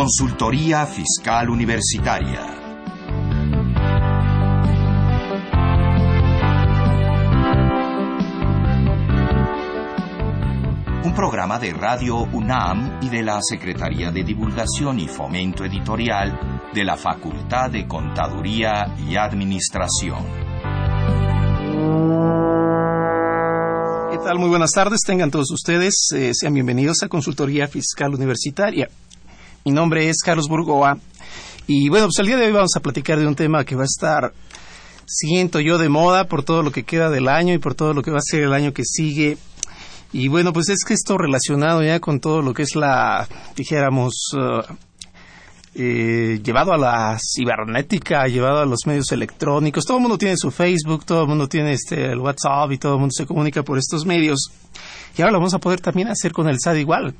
Consultoría Fiscal Universitaria. Un programa de Radio UNAM y de la Secretaría de Divulgación y Fomento Editorial de la Facultad de Contaduría y Administración. ¿Qué tal? Muy buenas tardes, tengan todos ustedes. Eh, sean bienvenidos a Consultoría Fiscal Universitaria. Mi nombre es Carlos Burgoa y bueno, pues el día de hoy vamos a platicar de un tema que va a estar, siento yo, de moda por todo lo que queda del año y por todo lo que va a ser el año que sigue. Y bueno, pues es que esto relacionado ya con todo lo que es la, dijéramos, uh, eh, llevado a la cibernética, llevado a los medios electrónicos. Todo el mundo tiene su Facebook, todo el mundo tiene este, el WhatsApp y todo el mundo se comunica por estos medios. Y ahora lo vamos a poder también hacer con el SAT igual,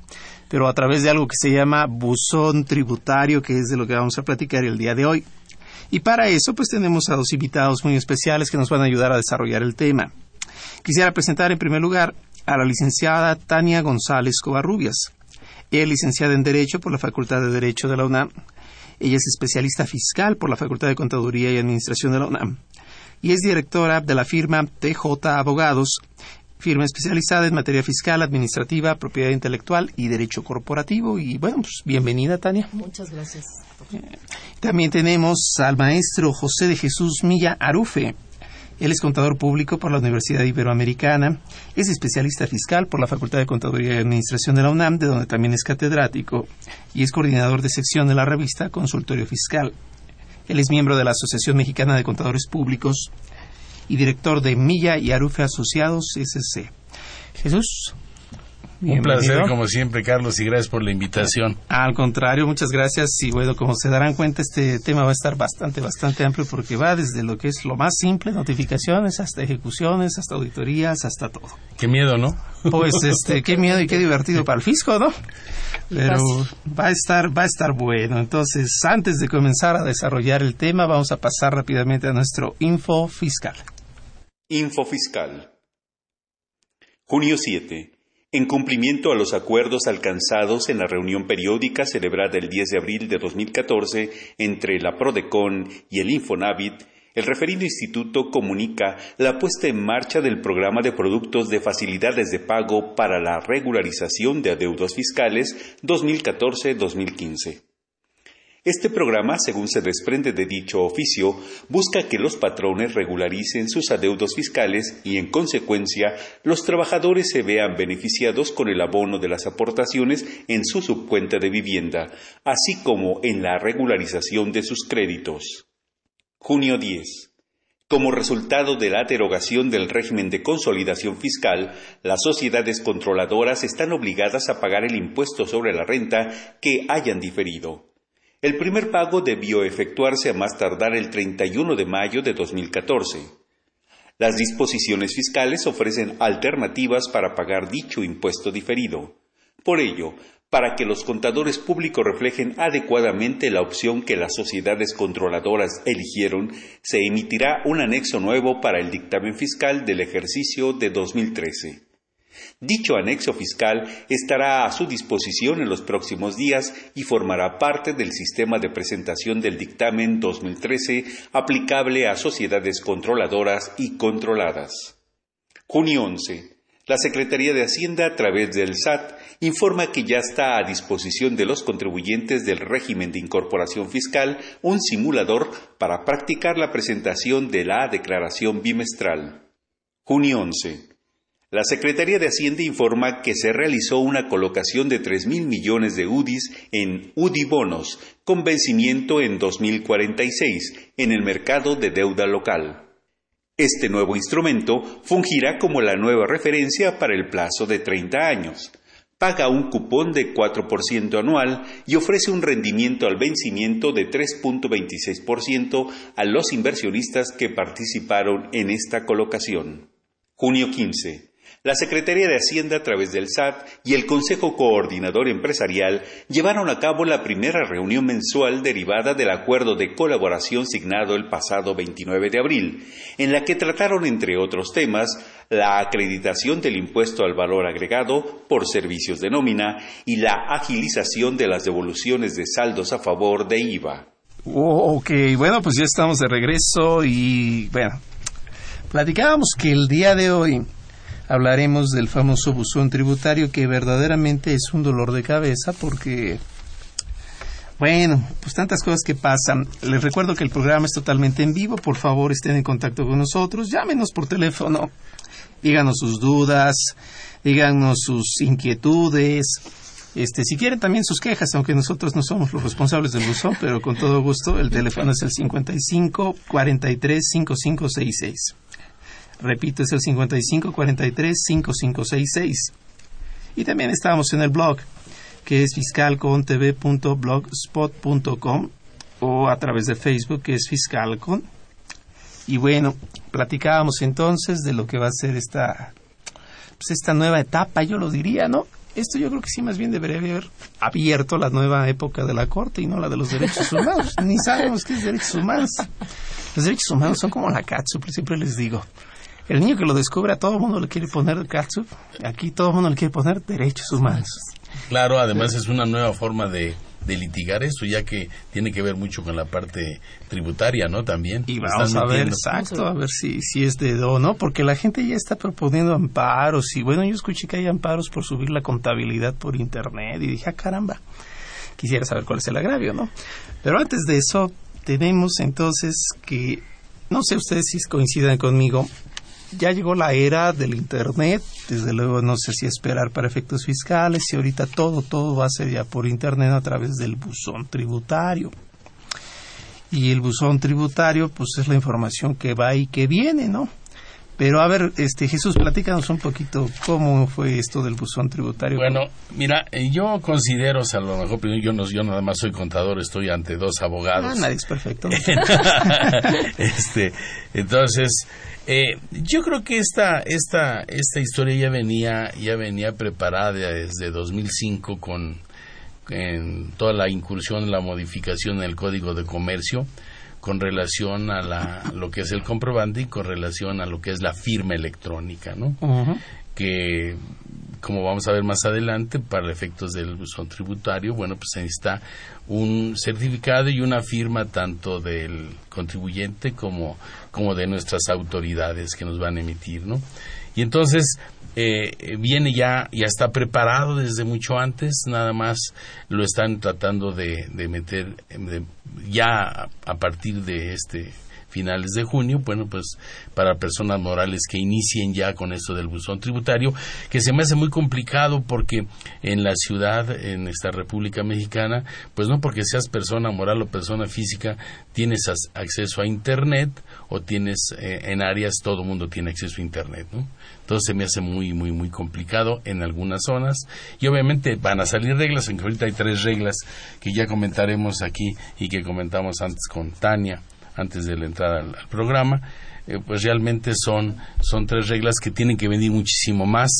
pero a través de algo que se llama buzón tributario, que es de lo que vamos a platicar el día de hoy. Y para eso, pues tenemos a dos invitados muy especiales que nos van a ayudar a desarrollar el tema. Quisiera presentar en primer lugar a la licenciada Tania González Covarrubias. Ella es licenciada en Derecho por la Facultad de Derecho de la UNAM. Ella es especialista fiscal por la Facultad de Contaduría y Administración de la UNAM. Y es directora de la firma TJ Abogados, firma especializada en materia fiscal, administrativa, propiedad intelectual y derecho corporativo. Y bueno, pues bienvenida, Tania. Muchas gracias. También tenemos al maestro José de Jesús Milla Arufe. Él es contador público por la Universidad Iberoamericana, es especialista fiscal por la Facultad de Contaduría y Administración de la UNAM, de donde también es catedrático, y es coordinador de sección de la revista Consultorio Fiscal. Él es miembro de la Asociación Mexicana de Contadores Públicos y director de Milla y Arufe Asociados SC. Jesús. Un placer, como siempre, Carlos, y gracias por la invitación. Al contrario, muchas gracias. Y bueno, como se darán cuenta, este tema va a estar bastante, bastante amplio porque va desde lo que es lo más simple, notificaciones, hasta ejecuciones, hasta auditorías, hasta todo. Qué miedo, ¿no? Pues, este, qué miedo y qué divertido para el fisco, ¿no? Pero va a estar, va a estar bueno. Entonces, antes de comenzar a desarrollar el tema, vamos a pasar rápidamente a nuestro info fiscal. Info fiscal. Junio 7. En cumplimiento a los acuerdos alcanzados en la reunión periódica celebrada el 10 de abril de 2014 entre la PRODECON y el Infonavit, el referido instituto comunica la puesta en marcha del programa de productos de facilidades de pago para la regularización de adeudos fiscales 2014-2015. Este programa, según se desprende de dicho oficio, busca que los patrones regularicen sus adeudos fiscales y, en consecuencia, los trabajadores se vean beneficiados con el abono de las aportaciones en su subcuenta de vivienda, así como en la regularización de sus créditos. Junio 10. Como resultado de la derogación del régimen de consolidación fiscal, las sociedades controladoras están obligadas a pagar el impuesto sobre la renta que hayan diferido. El primer pago debió efectuarse a más tardar el 31 de mayo de 2014. Las disposiciones fiscales ofrecen alternativas para pagar dicho impuesto diferido. Por ello, para que los contadores públicos reflejen adecuadamente la opción que las sociedades controladoras eligieron, se emitirá un anexo nuevo para el dictamen fiscal del ejercicio de 2013. Dicho anexo fiscal estará a su disposición en los próximos días y formará parte del sistema de presentación del dictamen 2013 aplicable a sociedades controladoras y controladas. Junio 11. La Secretaría de Hacienda, a través del SAT, informa que ya está a disposición de los contribuyentes del régimen de incorporación fiscal un simulador para practicar la presentación de la declaración bimestral. Junio 11. La Secretaría de Hacienda informa que se realizó una colocación de 3 mil millones de UDIs en UDI bonos con vencimiento en 2046 en el mercado de deuda local. Este nuevo instrumento fungirá como la nueva referencia para el plazo de 30 años. Paga un cupón de 4% anual y ofrece un rendimiento al vencimiento de 3.26% a los inversionistas que participaron en esta colocación. Junio 15. La Secretaría de Hacienda a través del SAT y el Consejo Coordinador Empresarial llevaron a cabo la primera reunión mensual derivada del acuerdo de colaboración signado el pasado 29 de abril, en la que trataron, entre otros temas, la acreditación del impuesto al valor agregado por servicios de nómina y la agilización de las devoluciones de saldos a favor de IVA. ok, bueno, pues ya estamos de regreso y bueno, platicábamos que el día de hoy hablaremos del famoso buzón tributario que verdaderamente es un dolor de cabeza porque bueno, pues tantas cosas que pasan. Les recuerdo que el programa es totalmente en vivo. Por favor, estén en contacto con nosotros. Llámenos por teléfono. Díganos sus dudas. Díganos sus inquietudes. Este, si quieren también sus quejas, aunque nosotros no somos los responsables del buzón, pero con todo gusto, el teléfono es el 55 43 5566. Repito, es el 5543-5566. Y también estamos en el blog, que es fiscalcontv.blogspot.com o a través de Facebook, que es Fiscalcon. Y bueno, platicábamos entonces de lo que va a ser esta, pues esta nueva etapa, yo lo diría, ¿no? Esto yo creo que sí más bien debería haber abierto la nueva época de la Corte y no la de los derechos humanos. Ni sabemos qué es derechos humanos. Los derechos humanos son como la catsup, siempre les digo. El niño que lo descubre a todo el mundo le quiere poner catsup, aquí todo el mundo le quiere poner derechos humanos. Claro, además es una nueva forma de, litigar eso, ya que tiene que ver mucho con la parte tributaria, ¿no? También. Y vamos a ver, exacto, a ver si, si es de o no, porque la gente ya está proponiendo amparos y bueno, yo escuché que hay amparos por subir la contabilidad por internet y dije, ah, caramba, quisiera saber cuál es el agravio, ¿no? Pero antes de eso, tenemos entonces que, no sé ustedes si coinciden conmigo, ya llegó la era del Internet, desde luego no sé si esperar para efectos fiscales, y ahorita todo, todo va a ser ya por Internet a través del buzón tributario. Y el buzón tributario, pues es la información que va y que viene, ¿no? Pero a ver, este Jesús, platícanos un poquito cómo fue esto del buzón tributario. Bueno, mira, eh, yo considero, o sea, a lo mejor yo, no, yo nada más soy contador, estoy ante dos abogados. Ah, nadie es perfecto. este, entonces, eh, yo creo que esta, esta, esta historia ya venía, ya venía preparada desde 2005 con toda la incursión, la modificación en el Código de Comercio con relación a la, lo que es el comprobante y con relación a lo que es la firma electrónica, ¿no? Que como vamos a ver más adelante, para efectos del buzón tributario, bueno, pues se necesita un certificado y una firma tanto del contribuyente como, como de nuestras autoridades que nos van a emitir, ¿no? Y entonces, eh, viene ya, ya está preparado desde mucho antes, nada más lo están tratando de, de meter ya a partir de este finales de junio, bueno, pues para personas morales que inicien ya con esto del buzón tributario, que se me hace muy complicado porque en la ciudad, en esta República Mexicana, pues no porque seas persona moral o persona física, tienes acceso a Internet o tienes eh, en áreas, todo mundo tiene acceso a Internet, ¿no? Entonces se me hace muy, muy, muy complicado en algunas zonas. Y obviamente van a salir reglas, aunque ahorita hay tres reglas que ya comentaremos aquí y que comentamos antes con Tania antes de la entrada al, programa, eh, pues realmente son, son tres reglas que tienen que venir muchísimo más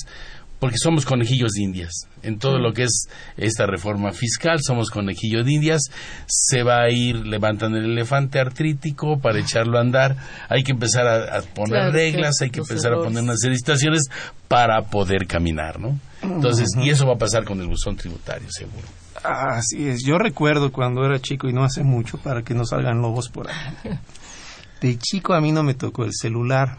porque somos conejillos de indias. En todo lo que es esta reforma fiscal, somos conejillos de indias. Se va a ir levantando el elefante artrítico para echarlo a andar. Hay que empezar a, poner reglas, hay que empezar a poner unas licitaciones para poder caminar, ¿no? Entonces, y eso va a pasar con el buzón tributario, seguro. Así es, yo recuerdo cuando era chico y no hace mucho para que no salgan lobos por ahí. De chico a mí no me tocó el celular,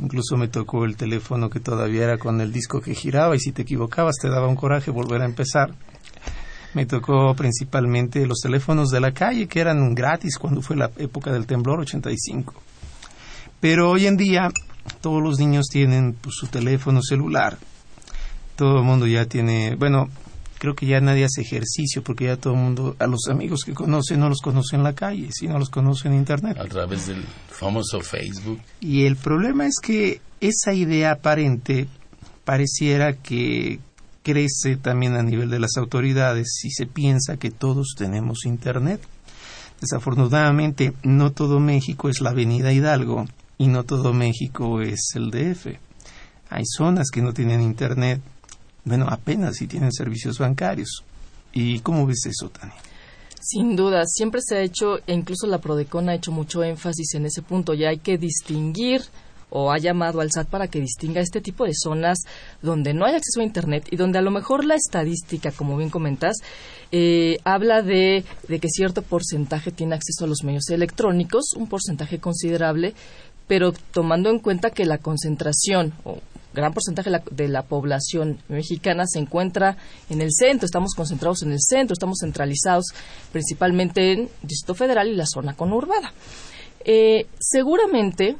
incluso me tocó el teléfono que todavía era con el disco que giraba y si te equivocabas te daba un coraje volver a empezar. Me tocó principalmente los teléfonos de la calle que eran gratis cuando fue la época del temblor 85. Pero hoy en día todos los niños tienen pues, su teléfono celular. Todo el mundo ya tiene, bueno, creo que ya nadie hace ejercicio porque ya todo el mundo, a los amigos que conoce no los conoce en la calle, sino los conoce en Internet. A través del famoso Facebook. Y el problema es que esa idea aparente pareciera que crece también a nivel de las autoridades si se piensa que todos tenemos Internet. Desafortunadamente, no todo México es la Avenida Hidalgo y no todo México es el DF. Hay zonas que no tienen internet, bueno, apenas si tienen servicios bancarios. ¿Y cómo ves eso, Tania? Sin duda, siempre se ha hecho, e incluso la Prodecon ha hecho mucho énfasis en ese punto, ya hay que distinguir o ha llamado al SAT para que distinga este tipo de zonas donde no hay acceso a Internet y donde a lo mejor la estadística, como bien comentas, eh, habla de, de, que cierto porcentaje tiene acceso a los medios electrónicos, un porcentaje considerable, pero tomando en cuenta que la concentración o gran porcentaje de la, población mexicana se encuentra en el centro, estamos concentrados en el centro, estamos centralizados principalmente en Distrito Federal y la zona conurbada. Eh, seguramente,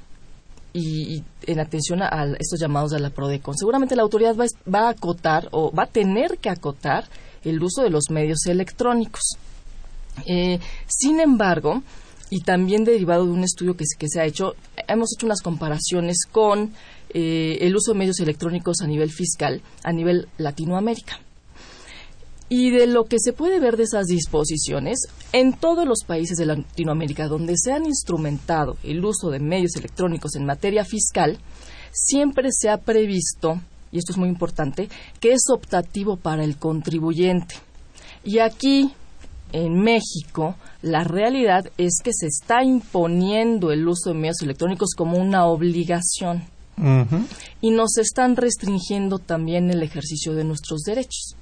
y, en atención a, estos llamados de la PRODECON, seguramente la autoridad va, a acotar o va a tener que acotar el uso de los medios electrónicos. Eh, sin embargo, y también derivado de un estudio que se ha hecho, hemos hecho unas comparaciones con eh, el uso de medios electrónicos a nivel fiscal, a nivel Latinoamérica. Y de lo que se puede ver de esas disposiciones, en todos los países de Latinoamérica donde se han instrumentado el uso de medios electrónicos en materia fiscal, siempre se ha previsto, y esto es muy importante, que es optativo para el contribuyente. Y aquí, en México, la realidad es que se está imponiendo el uso de medios electrónicos como una obligación y nos están restringiendo también el ejercicio de nuestros derechos.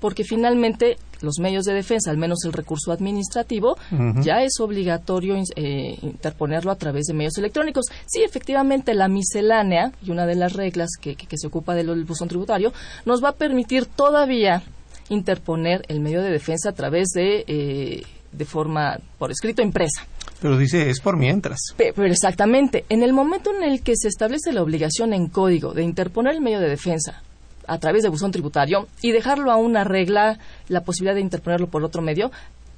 Porque finalmente los medios de defensa, al menos el recurso administrativo, ya es obligatorio eh, interponerlo a través de medios electrónicos. Sí, efectivamente, la miscelánea, y una de las reglas que, se ocupa del buzón tributario, nos va a permitir todavía interponer el medio de defensa a través de, eh, de forma por escrito impresa. Pero dice, es por mientras. Pero, exactamente. En el momento en el que se establece la obligación en código de interponer el medio de defensa a través de buzón tributario y dejarlo a una regla, la posibilidad de interponerlo por otro medio,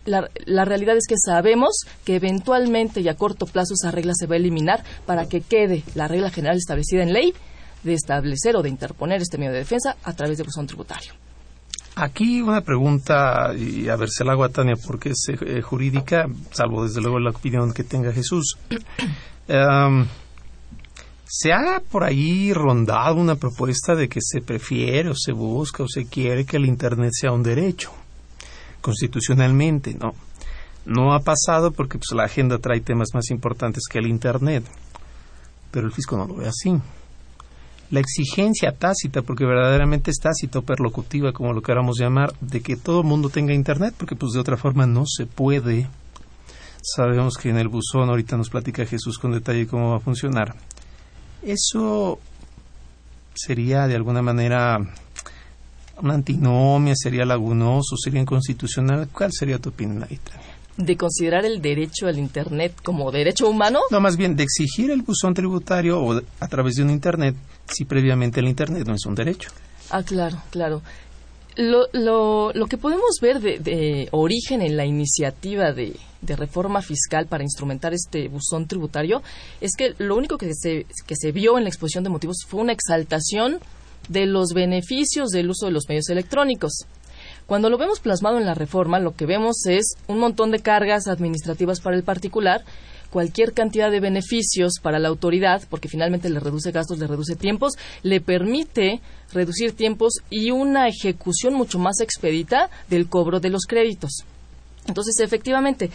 la, la, realidad es que sabemos que eventualmente y a corto plazo esa regla se va a eliminar para que quede la regla general establecida en ley de establecer o de interponer este medio de defensa a través de buzón tributario. Aquí una pregunta, y a ver, se la hago a Tania porque es eh, jurídica, salvo desde luego la opinión que tenga Jesús. ¿Se ha por ahí rondado una propuesta de que se prefiere o se busca o se quiere que el Internet sea un derecho? Constitucionalmente, no. No ha pasado porque pues, la agenda trae temas más importantes que el Internet. Pero el fisco no lo ve así la exigencia tácita, porque verdaderamente es tácita o perlocutiva, como lo queramos llamar, de que todo el mundo tenga Internet, porque pues de otra forma no se puede. Sabemos que en el buzón ahorita nos platica Jesús con detalle cómo va a funcionar. Eso sería de alguna manera una antinomia, sería lagunoso, sería inconstitucional. ¿Cuál sería tu opinión ahí, de considerar el derecho al Internet como derecho humano? No, más bien de exigir el buzón tributario o a través de un Internet si previamente el Internet no es un derecho. Ah, claro, claro. Lo, lo, lo que podemos ver de, origen en la iniciativa de, de, reforma fiscal para instrumentar este buzón tributario es que lo único que se, que se vio en la exposición de motivos fue una exaltación de los beneficios del uso de los medios electrónicos. Cuando lo vemos plasmado en la reforma, lo que vemos es un montón de cargas administrativas para el particular, cualquier cantidad de beneficios para la autoridad, porque finalmente le reduce gastos, le reduce tiempos, le permite reducir tiempos y una ejecución mucho más expedita del cobro de los créditos. Entonces, efectivamente,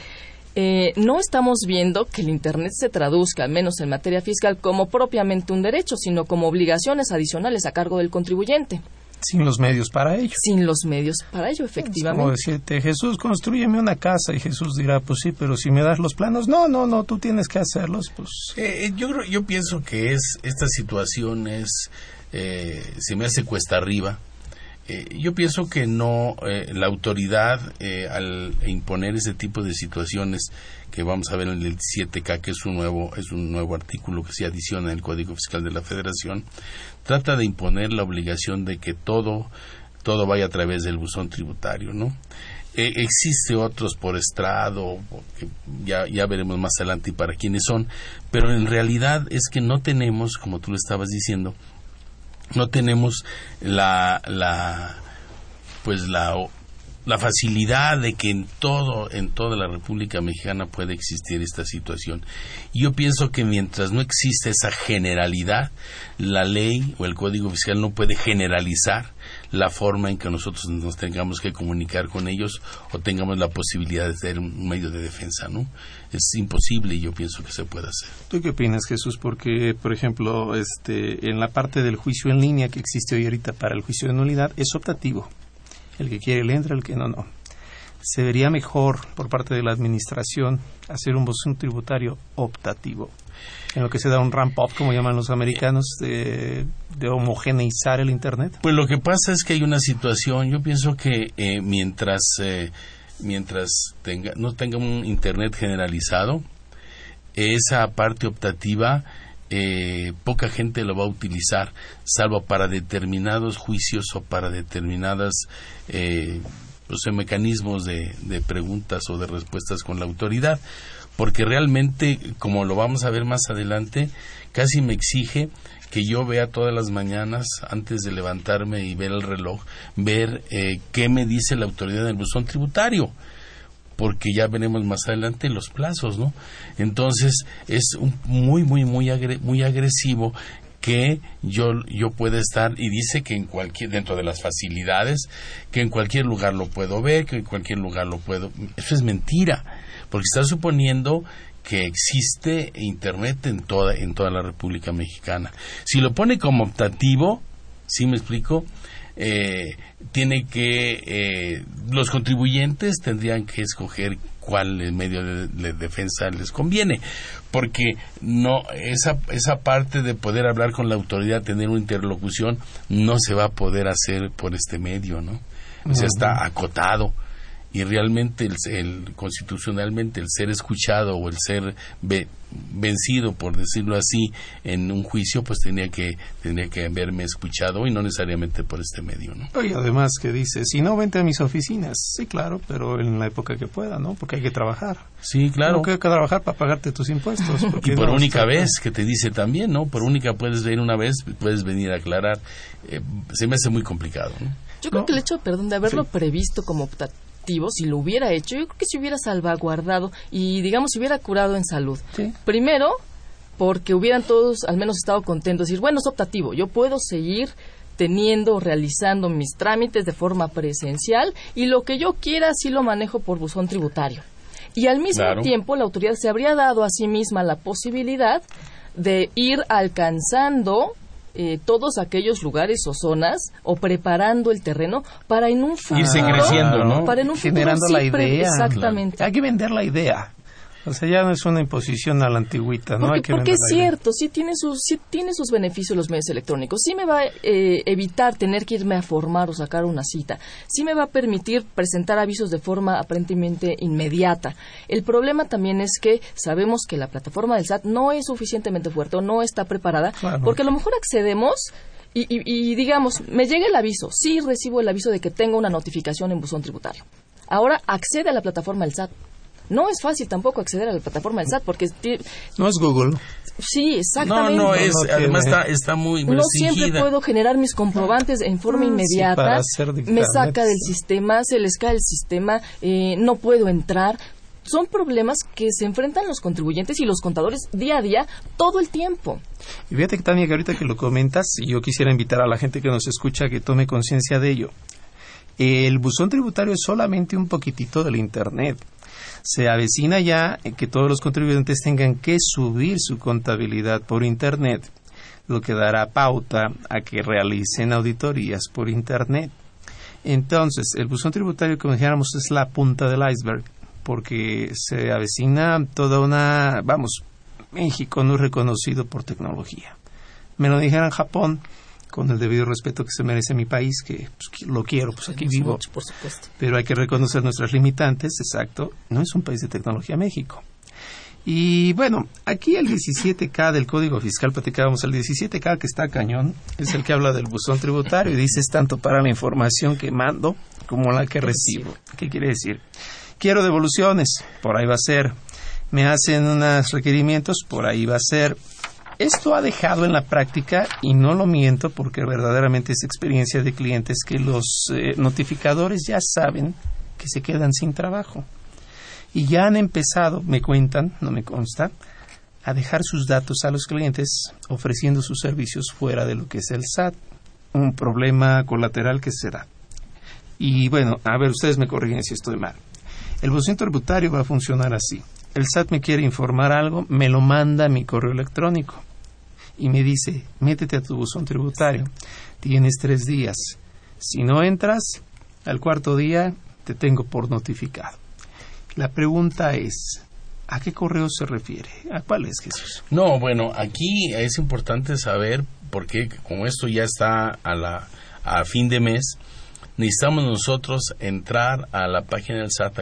eh, no estamos viendo que el Internet se traduzca, al menos en materia fiscal, como propiamente un derecho, sino como obligaciones adicionales a cargo del contribuyente. Sin los medios para ello. Sin los medios para ello, efectivamente. como decirte, Jesús, construyeme una casa. Y Jesús dirá, pues sí, pero si me das los planos, no, no, no, tú tienes que hacerlos. pues eh, eh, yo, yo pienso que es esta situación es, eh, se me hace cuesta arriba. yo pienso que no, la autoridad al imponer ese tipo de situaciones que vamos a ver en el 7K, que es un nuevo, es un nuevo artículo que se adiciona en el Código Fiscal de la Federación, trata de imponer la obligación de que todo, todo vaya a través del buzón tributario, ¿no? Eh, existe otros por estrado, ya, ya veremos más adelante para quiénes son, pero en realidad es que no tenemos, como tú lo estabas diciendo, no tenemos la, la pues la la facilidad de que en todo, en toda la República Mexicana puede existir esta situación. Yo pienso que mientras no existe esa generalidad, la ley o el Código Fiscal no puede generalizar la forma en que nosotros nos tengamos que comunicar con ellos o tengamos la posibilidad de tener un medio de defensa, ¿no? Es imposible y yo pienso que se puede hacer. ¿Tú qué opinas, Jesús? Porque, por ejemplo, este, en la parte del juicio en línea que existe hoy ahorita para el juicio de nulidad es optativo. El que quiere le entra, el que no, no. Se vería mejor por parte de la Administración hacer un buzón tributario optativo en lo que se da un ramp up, como llaman los americanos, de, homogeneizar el Internet? Pues lo que pasa es que hay una situación, yo pienso que eh, mientras, eh, mientras tenga, no tenga un Internet generalizado, esa parte optativa eh, poca gente lo va a utilizar, salvo para determinados juicios o para determinadas eh, pues, mecanismos de, preguntas o de respuestas con la autoridad. Porque realmente, como lo vamos a ver más adelante, casi me exige que yo vea todas las mañanas, antes de levantarme y ver el reloj, ver eh, qué me dice la autoridad del buzón tributario porque ya veremos más adelante los plazos, ¿no? Entonces es un muy, muy, muy, muy agresivo que yo, yo pueda estar y dice que en cualquier, dentro de las facilidades, que en cualquier lugar lo puedo ver, que en cualquier lugar lo puedo. Eso es mentira porque está suponiendo que existe Internet en toda, en toda la República Mexicana. Si lo pone como optativo, ¿sí me explico? Eh, tiene que eh, los contribuyentes tendrían que escoger cuál medio de, defensa les conviene porque no esa esa parte de poder hablar con la autoridad tener una interlocución no se va a poder hacer por este medio no o sea está acotado y realmente el, constitucionalmente el ser escuchado o el ser vencido por decirlo así en un juicio pues tenía que tenía que haberme escuchado y no necesariamente por este medio no y además que dice si no vente a mis oficinas sí claro pero en la época que pueda no porque hay que trabajar. Sí claro. Que hay que trabajar para pagarte tus impuestos y por única vez que te dice también no por única puedes venir una vez puedes venir a aclarar. Eh, se me hace muy complicado ¿no? yo creo que el hecho perdón de haberlo previsto como si lo hubiera hecho, yo creo que se hubiera salvaguardado y, digamos, se hubiera curado en salud. Primero, porque hubieran todos al menos estado contentos, decir, bueno, es optativo, yo puedo seguir teniendo, realizando mis trámites de forma presencial y lo que yo quiera sí lo manejo por buzón tributario. Y al mismo tiempo la autoridad se habría dado a sí misma la posibilidad de ir alcanzando eh, todos aquellos lugares o zonas o preparando el terreno para en un futuro irse creciendo, ¿no? Para en un Generando la idea. Exactamente. Hay que vender la idea. O sea, ya no es una imposición a la antigüita, ¿no? Porque, porque es cierto, sí tiene, sus, sí tiene sus beneficios los medios electrónicos. Sí me va a eh, evitar tener que irme a formar o sacar una cita. Sí me va a permitir presentar avisos de forma aparentemente inmediata. El problema también es que sabemos que la plataforma del SAT no es suficientemente fuerte o no está preparada, porque a lo mejor accedemos y, y, digamos, me llega el aviso, sí recibo el aviso de que tengo una notificación en buzón tributario. Ahora accede a la plataforma del SAT no es fácil tampoco acceder a la plataforma del SAT porque... No es Google. Sí, exactamente. No, no, es, además está, está muy, No siempre puedo generar mis comprobantes en forma ah, inmediata. me saca del sistema, se les cae el sistema, eh, no puedo entrar. Son problemas que se enfrentan los contribuyentes y los contadores día a día todo el tiempo. Y fíjate, Tania, que ahorita que lo comentas, y yo quisiera invitar a la gente que nos escucha a que tome conciencia de ello. El buzón tributario es solamente un poquitito del Internet se avecina ya que todos los contribuyentes tengan que subir su contabilidad por Internet, lo que dará pauta a que realicen auditorías por Internet. Entonces, el buzón tributario, como dijéramos, es la punta del iceberg, porque se avecina toda una, vamos, México no es reconocido por tecnología. Me lo dijeron Japón, con el debido respeto que se merece mi país, que pues, lo quiero, pues aquí vivo. por supuesto. Pero hay que reconocer nuestras limitantes, exacto. No es un país de tecnología México. Y bueno, aquí el 17K del Código Fiscal, platicábamos, el 17K que está cañón, es el que habla del buzón tributario y dice es tanto para la información que mando como la que recibo. ¿Qué quiere decir? Quiero devoluciones, por ahí va a ser. Me hacen unos requerimientos, por ahí va a ser esto ha dejado en la práctica, y no lo miento porque verdaderamente es experiencia de clientes, que los eh, notificadores ya saben que se quedan sin trabajo. Y ya han empezado, me cuentan, no me consta, a dejar sus datos a los clientes ofreciendo sus servicios fuera de lo que es el SAT. Un problema colateral que se da. Y bueno, a ver, ustedes me corrigen si estoy mal. El buzón tributario va a funcionar así. El SAT me quiere informar algo, me lo manda a mi correo electrónico y me dice, métete a tu buzón tributario. Tienes tres días. Si no entras, al cuarto día te tengo por notificado. La pregunta es, ¿a qué correo se refiere? ¿A cuál es Jesús? No, bueno, aquí es importante saber, porque como esto ya está a, la, a fin de mes, necesitamos nosotros entrar a la página del SAT,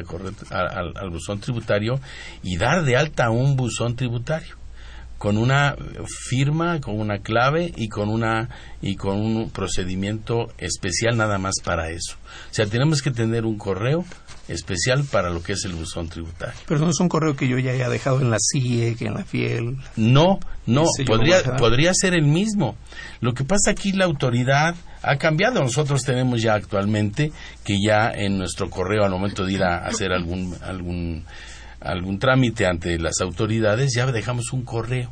al, buzón tributario y dar de alta un buzón tributario con una firma, con una clave y con una y con un procedimiento especial nada más para eso. O sea, tenemos que tener un correo especial para lo que es el buzón tributario. Pero no es un correo que yo ya haya dejado en la CIE, que en la FIEL. No, no, podría, podría ser el mismo. Lo que pasa aquí la autoridad ha cambiado. Nosotros tenemos ya actualmente que ya en nuestro correo al momento de ir a hacer algún algún algún trámite ante las autoridades ya dejamos un correo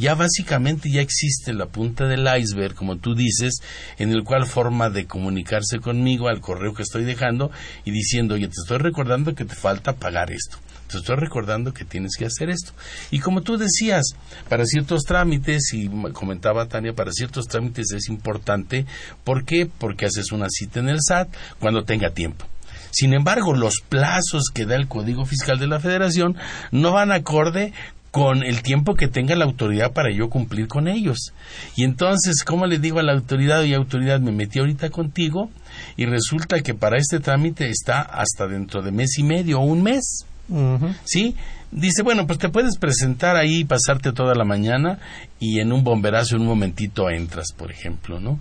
ya básicamente ya existe la punta del iceberg, como tú dices, en el cual forma de comunicarse conmigo al correo que estoy dejando y diciendo, oye, te estoy recordando que te falta pagar esto. Te estoy recordando que tienes que hacer esto. Y como tú decías, para ciertos trámites, y comentaba Tania, para ciertos trámites es importante. ¿Por qué? Porque haces una cita en el SAT cuando tenga tiempo. Sin embargo, los plazos que da el Código Fiscal de la Federación no van acorde con el tiempo que tenga la autoridad para yo cumplir con ellos. Y entonces, ¿cómo le digo a la autoridad? Y autoridad, me metí ahorita contigo y resulta que para este trámite está hasta dentro de mes y medio o un mes. ¿Sí? Dice, bueno, pues te puedes presentar ahí y pasarte toda la mañana y en un bomberazo en un momentito entras, por ejemplo, ¿no?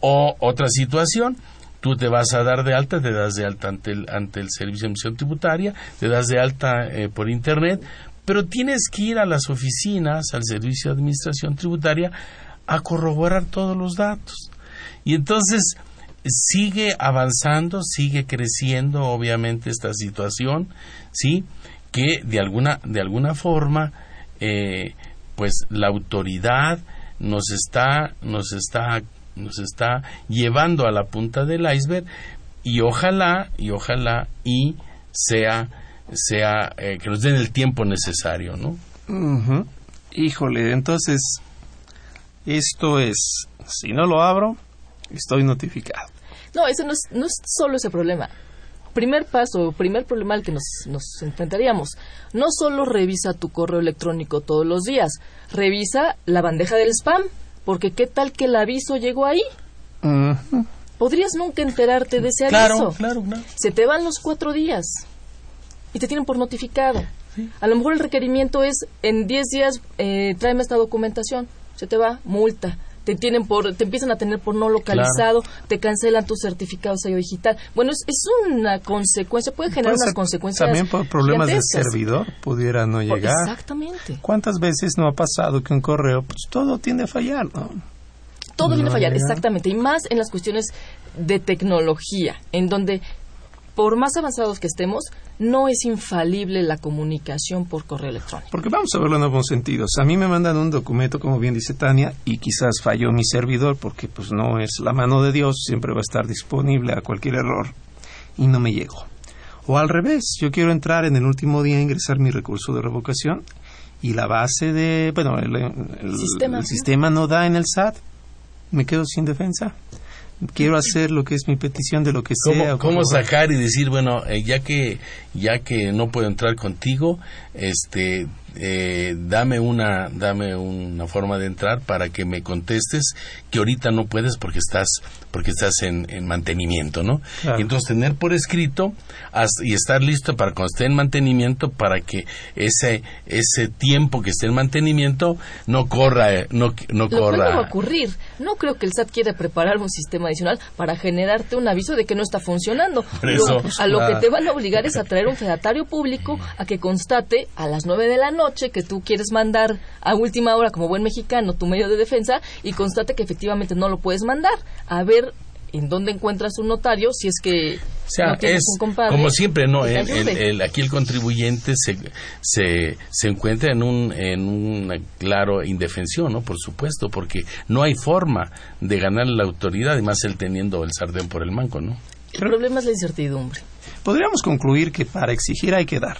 O otra situación, tú te vas a dar de alta, te das de alta ante el, ante el Servicio de Emisión Tributaria, te das de alta eh, por Internet, pero tienes que ir a las oficinas, al Servicio de Administración Tributaria, a corroborar todos los datos. Y entonces sigue avanzando, sigue creciendo, obviamente, esta situación, ¿sí? Que de alguna, de alguna forma, eh, pues la autoridad nos está, nos está, nos está llevando a la punta del iceberg y ojalá, y ojalá y sea sea eh, que nos den el tiempo necesario, ¿no? Híjole, entonces esto es, si no lo abro, estoy notificado. No, eso no es, no es solo ese problema. Primer paso, primer problema al que nos, nos enfrentaríamos. No solo revisa tu correo electrónico todos los días, revisa la bandeja del spam, porque qué tal que el aviso llegó ahí. Podrías nunca enterarte de ese aviso. Claro, claro, Se te van los cuatro días y te tienen por notificado. A lo mejor el requerimiento es en 10 días eh, tráeme esta documentación, se te va multa. Te tienen por, te empiezan a tener por no localizado, te cancelan tu certificado sello digital. Bueno, es, es una consecuencia, puede generar unas consecuencias. También por problemas de servidor pudiera no llegar. Exactamente. ¿Cuántas veces no ha pasado que un correo, pues todo tiende a fallar, ¿no? Todo tiende a fallar, exactamente. Y más en las cuestiones de tecnología, en donde por más avanzados que estemos, no es infalible la comunicación por correo electrónico. Porque vamos a verlo en ambos sentidos. A mí me mandan un documento, como bien dice Tania, y quizás falló mi servidor porque pues no es la mano de Dios, siempre va a estar disponible a cualquier error y no me llegó. O al revés, yo quiero entrar en el último día a ingresar mi recurso de revocación y la base de, bueno, el, sistema no da en el SAT, me quedo sin defensa quiero hacer lo que es mi petición de lo que sea. ¿Cómo, sacar y decir, bueno, eh, ya que ya que no puedo entrar contigo, este eh, dame una dame una forma de entrar para que me contestes que ahorita no puedes porque estás porque estás en, mantenimiento no entonces tener por escrito y estar listo para cuando esté en mantenimiento para que ese ese tiempo que esté en mantenimiento no corra eh, no no corra. va a ocurrir. No creo que el SAT quiera preparar un sistema adicional para generarte un aviso de que no está funcionando. A lo que te van a obligar es a traer un fedatario público a que constate a las nueve de la noche que tú quieres mandar a última hora como buen mexicano tu medio de defensa y constate que efectivamente no lo puedes mandar. A ver en dónde encuentras un notario si es que O sea, es como siempre, ¿no? El, aquí el contribuyente se, se, se encuentra en un, en un claro indefensión, ¿no? Por supuesto, porque no hay forma de ganar la autoridad, además él teniendo el sardén por el manco, ¿no? El problema es la incertidumbre. Podríamos concluir que para exigir hay que dar.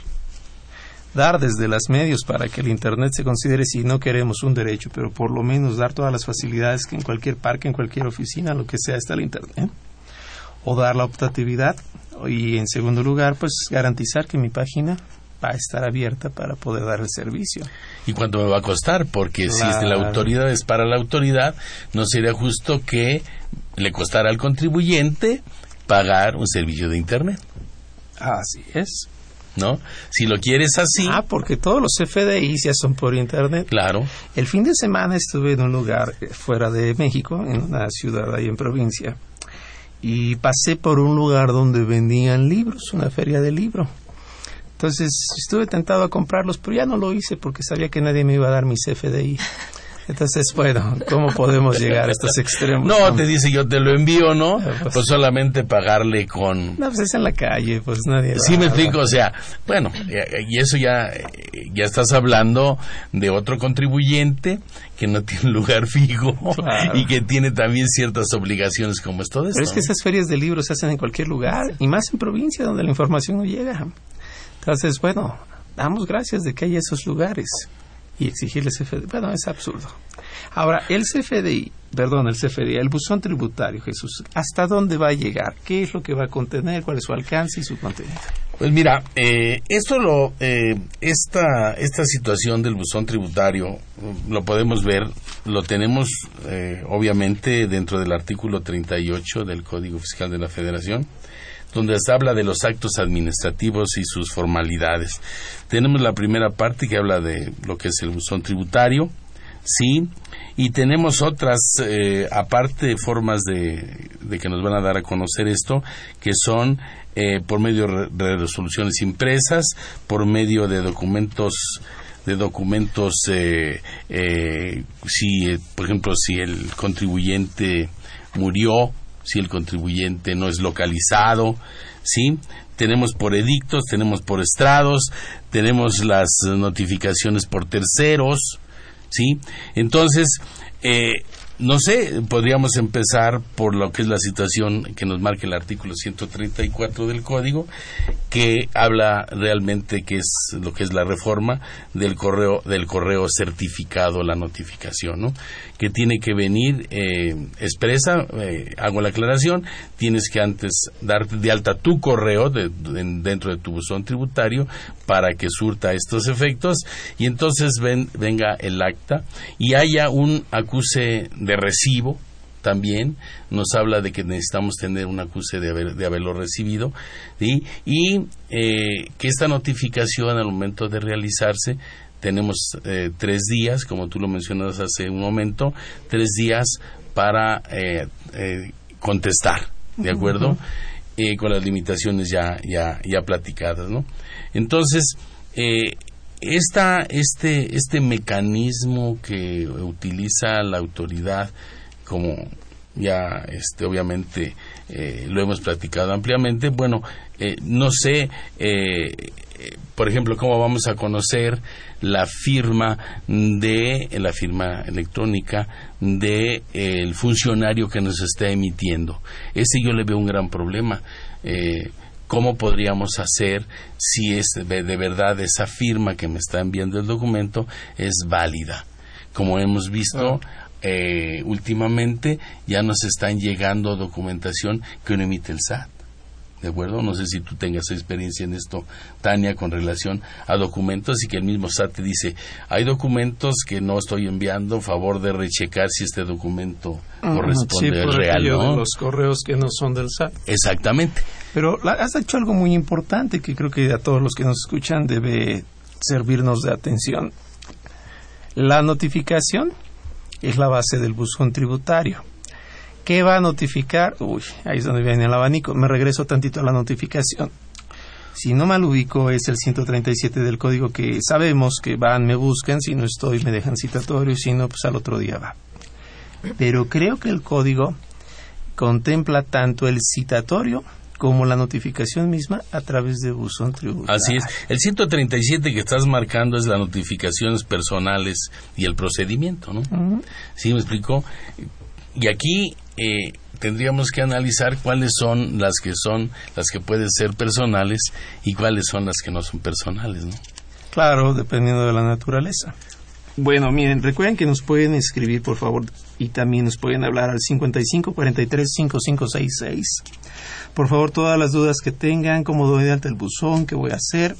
Dar desde los medios para que el Internet se considere si no queremos un derecho, pero por lo menos dar todas las facilidades que en cualquier parque, en cualquier oficina, lo que sea, está el Internet o dar la optatividad y en segundo lugar pues garantizar que mi página va a estar abierta para poder dar el servicio. ¿Y cuánto me va a costar? Porque si la autoridad es para la autoridad, no sería justo que le costara al contribuyente pagar un servicio de Internet. Así es. ¿No? Si lo quieres así. Ah, porque todos los FDI ya son por Internet. Claro. El fin de semana estuve en un lugar fuera de México, en una ciudad ahí en provincia, y pasé por un lugar donde vendían libros, una feria de libros. Entonces estuve tentado a comprarlos, pero ya no lo hice porque sabía que nadie me iba a dar mis FDI. Entonces, bueno, ¿cómo podemos llegar a estos extremos? No, te dice yo te lo envío, ¿no? Ah, pues, pues, solamente pagarle con... No, pues es en la calle, pues nadie... Sí, me explico, o sea, bueno, y eso ya, ya estás hablando de otro contribuyente que no tiene un lugar fijo y que tiene también ciertas obligaciones como esto de Pero es que esas ferias de libros se hacen en cualquier lugar y más en provincia donde la información no llega. Entonces, bueno, damos gracias de que haya esos lugares y exigirles CFDI. Bueno, es absurdo. Ahora, el CFDI, perdón, el CFDI, el buzón tributario, Jesús, ¿hasta dónde va a llegar? ¿Qué es lo que va a contener? ¿Cuál es su alcance y su contenido? Pues mira, eh, esto lo, eh, esta, esta situación del buzón tributario mm, lo podemos ver, lo tenemos eh, obviamente dentro del artículo 38 del Código Fiscal de la Federación donde se habla de los actos administrativos y sus formalidades. Tenemos la primera parte que habla de lo que es el buzón tributario, sí, y tenemos otras, eh, aparte, formas de, que nos van a dar a conocer esto, que son eh, por medio de resoluciones impresas, por medio de documentos de documentos, eh, si, por ejemplo, si el contribuyente murió, si el contribuyente no es localizado, ¿sí? Tenemos por edictos, tenemos por estrados, tenemos las notificaciones por terceros, ¿sí? Entonces, eh, no sé, podríamos empezar por lo que es la situación que nos marca el artículo 134 del código, que habla realmente que es lo que es la reforma del correo del correo certificado, la notificación, ¿no? Que tiene que venir eh, expresa, eh, hago la aclaración, tienes que antes dar de alta tu correo dentro de tu buzón tributario para que surta estos efectos y entonces venga el acta y haya un acuse de recibo también nos habla de que necesitamos tener un acuse de, haber, de haberlo recibido y eh, que esta notificación al momento de realizarse tenemos eh, tres días, como tú lo mencionas hace un momento, tres días para eh, contestar, ¿de acuerdo? con las limitaciones ya, ya, ya platicadas, ¿no? Entonces, esta, este, este mecanismo que utiliza la autoridad, como ya este, obviamente eh, lo hemos platicado ampliamente, bueno, eh, no sé, eh, por ejemplo, cómo vamos a conocer la firma de la firma electrónica de el funcionario que nos está emitiendo. Ese yo le veo un gran problema. ¿Cómo podríamos hacer si es de, verdad esa firma que me está enviando el documento es válida? Como hemos visto, ah. eh, últimamente ya nos están llegando documentación que no emite el SAT. ¿De acuerdo? No sé si tú tengas experiencia en esto, Tania, con relación a documentos y que el mismo SAT te dice, hay documentos que no estoy enviando, favor de rechecar si este documento corresponde al real, ¿no? los correos que no son del SAT. Exactamente. Pero has hecho algo muy importante que creo que a todos los que nos escuchan debe servirnos de atención. La notificación es la base del buzón tributario. ¿Qué va a notificar? Uy, ahí es donde viene el abanico. Me regreso tantito a la notificación. Si no mal ubico, es el 137 del código que sabemos que van, me buscan, si no estoy, me dejan citatorio, si no, pues al otro día va. Pero creo que el código contempla tanto el citatorio como la notificación misma a través de buzón tributario. Así es. El 137 que estás marcando es las notificaciones personales y el procedimiento, ¿no? ¿Sí me explicó? Y aquí eh, tendríamos que analizar cuáles son las que son las que pueden ser personales y cuáles son las que no son personales, ¿no? Claro, dependiendo de la naturaleza. Bueno, miren, recuerden que nos pueden escribir, por favor, y también nos pueden hablar al 55 43 5566. Por favor, todas las dudas que tengan, cómo doy ante el buzón, qué voy a hacer,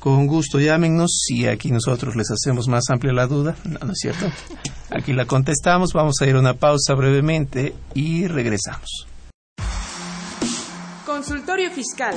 con gusto llámenos y aquí nosotros les hacemos más amplia la duda. No, no es cierto. Aquí la contestamos, vamos a ir a una pausa brevemente y regresamos. Consultorio Fiscal.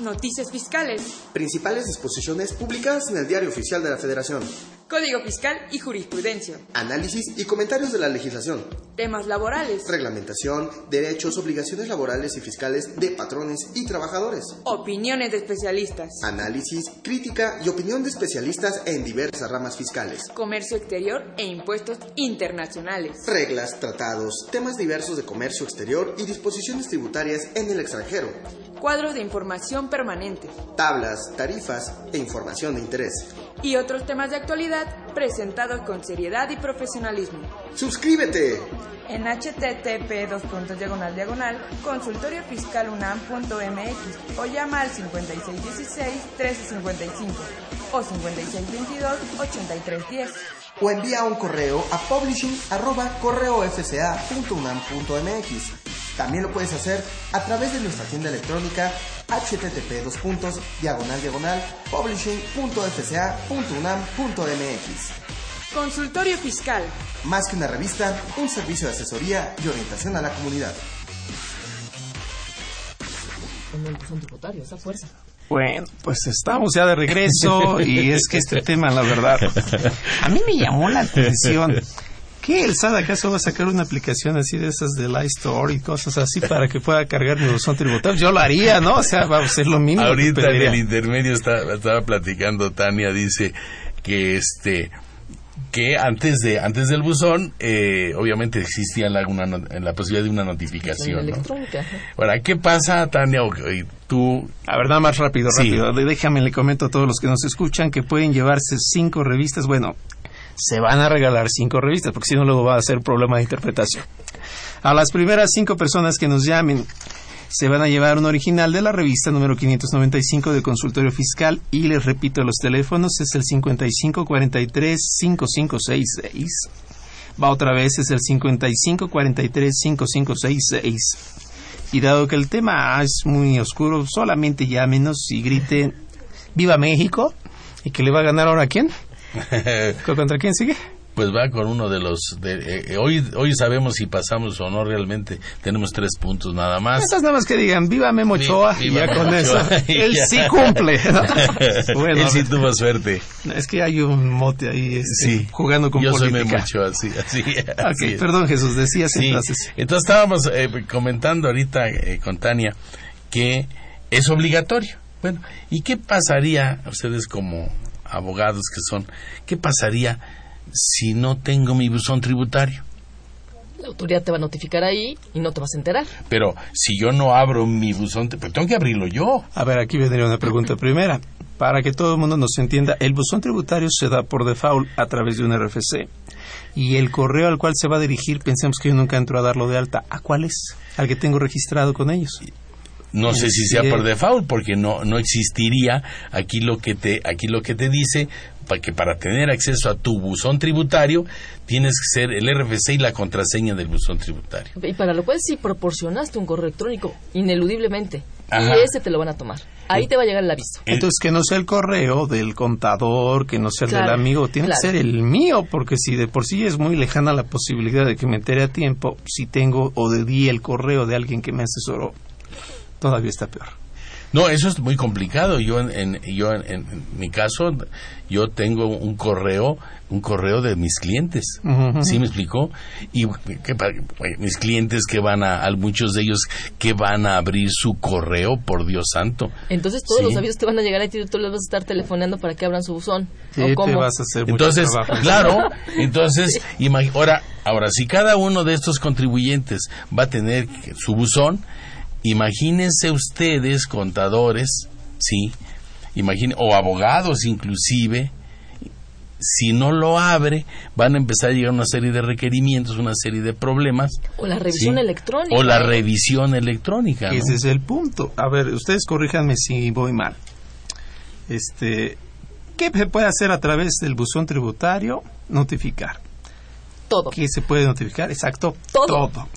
Noticias fiscales. Principales disposiciones publicadas en el Diario Oficial de la Federación. Código Fiscal y Jurisprudencia. Análisis y comentarios de la legislación. Temas laborales. Reglamentación, derechos, obligaciones laborales y fiscales de patrones y trabajadores. Opiniones de especialistas. Análisis, crítica y opinión de especialistas en diversas ramas fiscales. Comercio exterior e impuestos internacionales. Reglas, tratados, temas diversos de comercio exterior y disposiciones tributarias en el extranjero. Cuadro de información permanente. Tablas, tarifas e información de interés. Y otros temas de actualidad presentados con seriedad y profesionalismo. ¡Suscríbete! En http diagonal diagonal consultoriofiscalunam.mx o llama al 5616-1355 o 5622-8310 o envía un correo a publishing arroba correofca.unam.mx. También lo puedes hacer a través de nuestra tienda electrónica http dos puntos, diagonal diagonal publishing.fca.unam.mx. Consultorio Fiscal. Más que una revista, un servicio de asesoría y orientación a la comunidad. fuerza. Bueno, pues estamos ya de regreso y es que este tema, la verdad, a mí me llamó la atención. ¿Qué? ¿El SAT acaso va a sacar una aplicación así de esas de Store y cosas así para que pueda cargar mi buzón tributario? Yo lo haría, ¿no? O sea, va a ser lo mismo. Ahorita en el intermedio estaba platicando Tania, dice que este que antes de antes del buzón eh, obviamente existía la, la posibilidad de una notificación ¿no? ahora qué pasa Tania tú a ver nada más rápido rápido déjame le comento a todos los que nos escuchan que pueden llevarse cinco revistas bueno se van a regalar cinco revistas, porque si no luego va a ser problema de interpretación. A las primeras cinco personas que nos llamen se van a llevar un original de la revista número 595 de Consultorio Fiscal y les repito los teléfonos es el 5543-5566. Va otra vez es el 5543-5566. Y dado que el tema es muy oscuro, solamente llámenos y griten ¡Viva México! ¿Y que le va a ganar ahora a quién? ¿Contra quién sigue? Pues va con uno de los... De, eh, eh, hoy, hoy sabemos si pasamos o no realmente. Tenemos tres puntos nada más. Esas nada más que digan, viva Memo Ochoa, y ya con eso. él sí cumple. bueno, él sí tuvo suerte. Es que hay un mote ahí este, jugando con yo política. Yo soy Memo Ochoa, sí. Así, ok, perdón Jesús, decías entonces. Entonces estábamos eh, comentando ahorita con Tania que es obligatorio. Bueno, ¿y qué pasaría ustedes como abogados que son, ¿qué pasaría si no tengo mi buzón tributario? La autoridad te va a notificar ahí y no te vas a enterar. Pero si yo no abro mi buzón, pues tengo que abrirlo yo. A ver, aquí vendría una pregunta primera. Para que todo el mundo nos entienda, el buzón tributario se da por default a través de un RFC. Y el correo al cual se va a dirigir, pensemos que yo nunca entro a darlo de alta. ¿A cuál es? Al que tengo registrado con ellos. No sé si sea por default, porque no, no existiría aquí lo que te, aquí lo que te dice para que para tener acceso a tu buzón tributario tienes que ser el RFC y la contraseña del buzón tributario. Y para lo cual si proporcionaste un correo electrónico ineludiblemente y ese te lo van a tomar. Ahí te va a llegar el aviso. Entonces que no sea el correo del contador, que no sea el del amigo, tiene que ser el mío, porque si de por sí es muy lejana la posibilidad de que me entere a tiempo, si tengo o de di el correo de alguien que me asesoró todavía está peor. No, eso es muy complicado. Yo en, yo en, mi caso yo tengo un correo, un correo de mis clientes. ¿Sí me explicó? Y que, mis clientes que van a, muchos de ellos que van a abrir su correo, por Dios santo. Entonces todos los avisos te van a llegar a ti y tú les vas a estar telefonando para que abran su buzón. Sí, te vas a hacer entonces, claro, entonces, ahora, ahora si cada uno de estos contribuyentes va a tener su buzón, Imagínense ustedes, contadores, ¿sí? Imagine, o abogados inclusive, si no lo abre, van a empezar a llegar una serie de requerimientos, una serie de problemas. O la revisión electrónica. O la revisión electrónica. Ese es el punto. A ver, ustedes corríjanme si voy mal. Este, ¿Qué se puede hacer a través del buzón tributario? Notificar. Todo. ¿Qué se puede notificar? Exacto. Todo. Todo,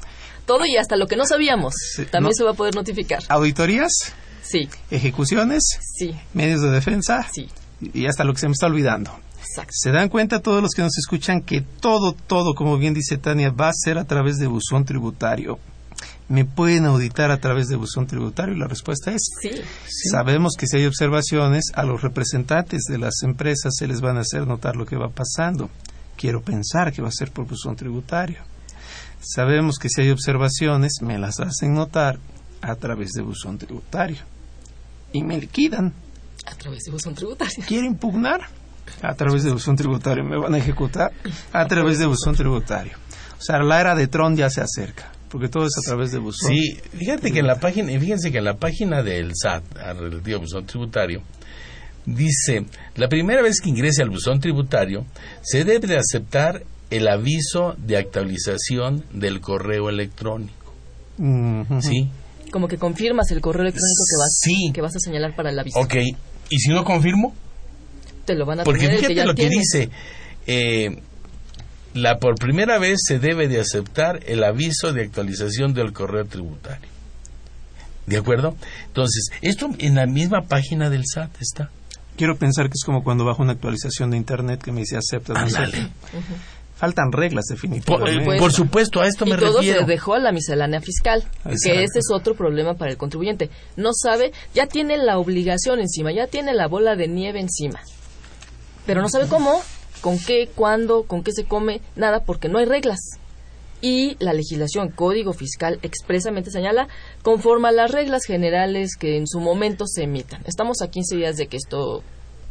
y hasta lo que no sabíamos. también se va a poder notificar. ¿Auditorías? Sí. ¿Ejecuciones? Sí. ¿Medios de defensa? Sí. Y hasta lo que se me está olvidando. Se dan cuenta todos los que nos escuchan que todo, todo, como bien dice Tania, va a ser a través de buzón tributario. ¿Me pueden auditar a través de buzón tributario? Y la respuesta es sí. Sabemos que si hay observaciones, a los representantes de las empresas se les van a hacer notar lo que va pasando. Quiero pensar que va a ser por buzón tributario. Sabemos que si hay observaciones, me las hacen notar a través de buzón tributario. Y me liquidan. A través de buzón tributario. ¿Quiero impugnar? a través de buzón tributario, me van a ejecutar a través de buzón tributario. O sea, la era de Tron ya se acerca, porque todo es a través de buzón. Sí, fíjate que en la página, fíjense que en la página del SAT, al relativo buzón tributario, dice, la primera vez que ingrese al buzón tributario, se debe de aceptar el aviso de actualización del correo electrónico. ¿Sí? Como que confirmas el correo electrónico que vas, que vas a señalar para el aviso. Ok, ¿y si no confirmo? lo van a Porque fíjate lo que dice. Eh, la por primera vez se debe de aceptar el aviso de actualización del correo tributario. ¿De acuerdo? Entonces, esto en la misma página del SAT está. Quiero pensar que es como cuando bajo una actualización de internet que me dice acepta. Faltan reglas definitivamente. Por, por, supuesto, a esto me todo refiero. se dejó a la miscelánea fiscal, que ese es otro problema para el contribuyente. No sabe, ya tiene la obligación encima, ya tiene la bola de nieve encima pero no sabe cómo, con qué, cuándo, con qué se come, nada, porque no hay reglas. Y la legislación, código fiscal, expresamente señala, conforme a las reglas generales que en su momento se emitan. Estamos a 15 días de que esto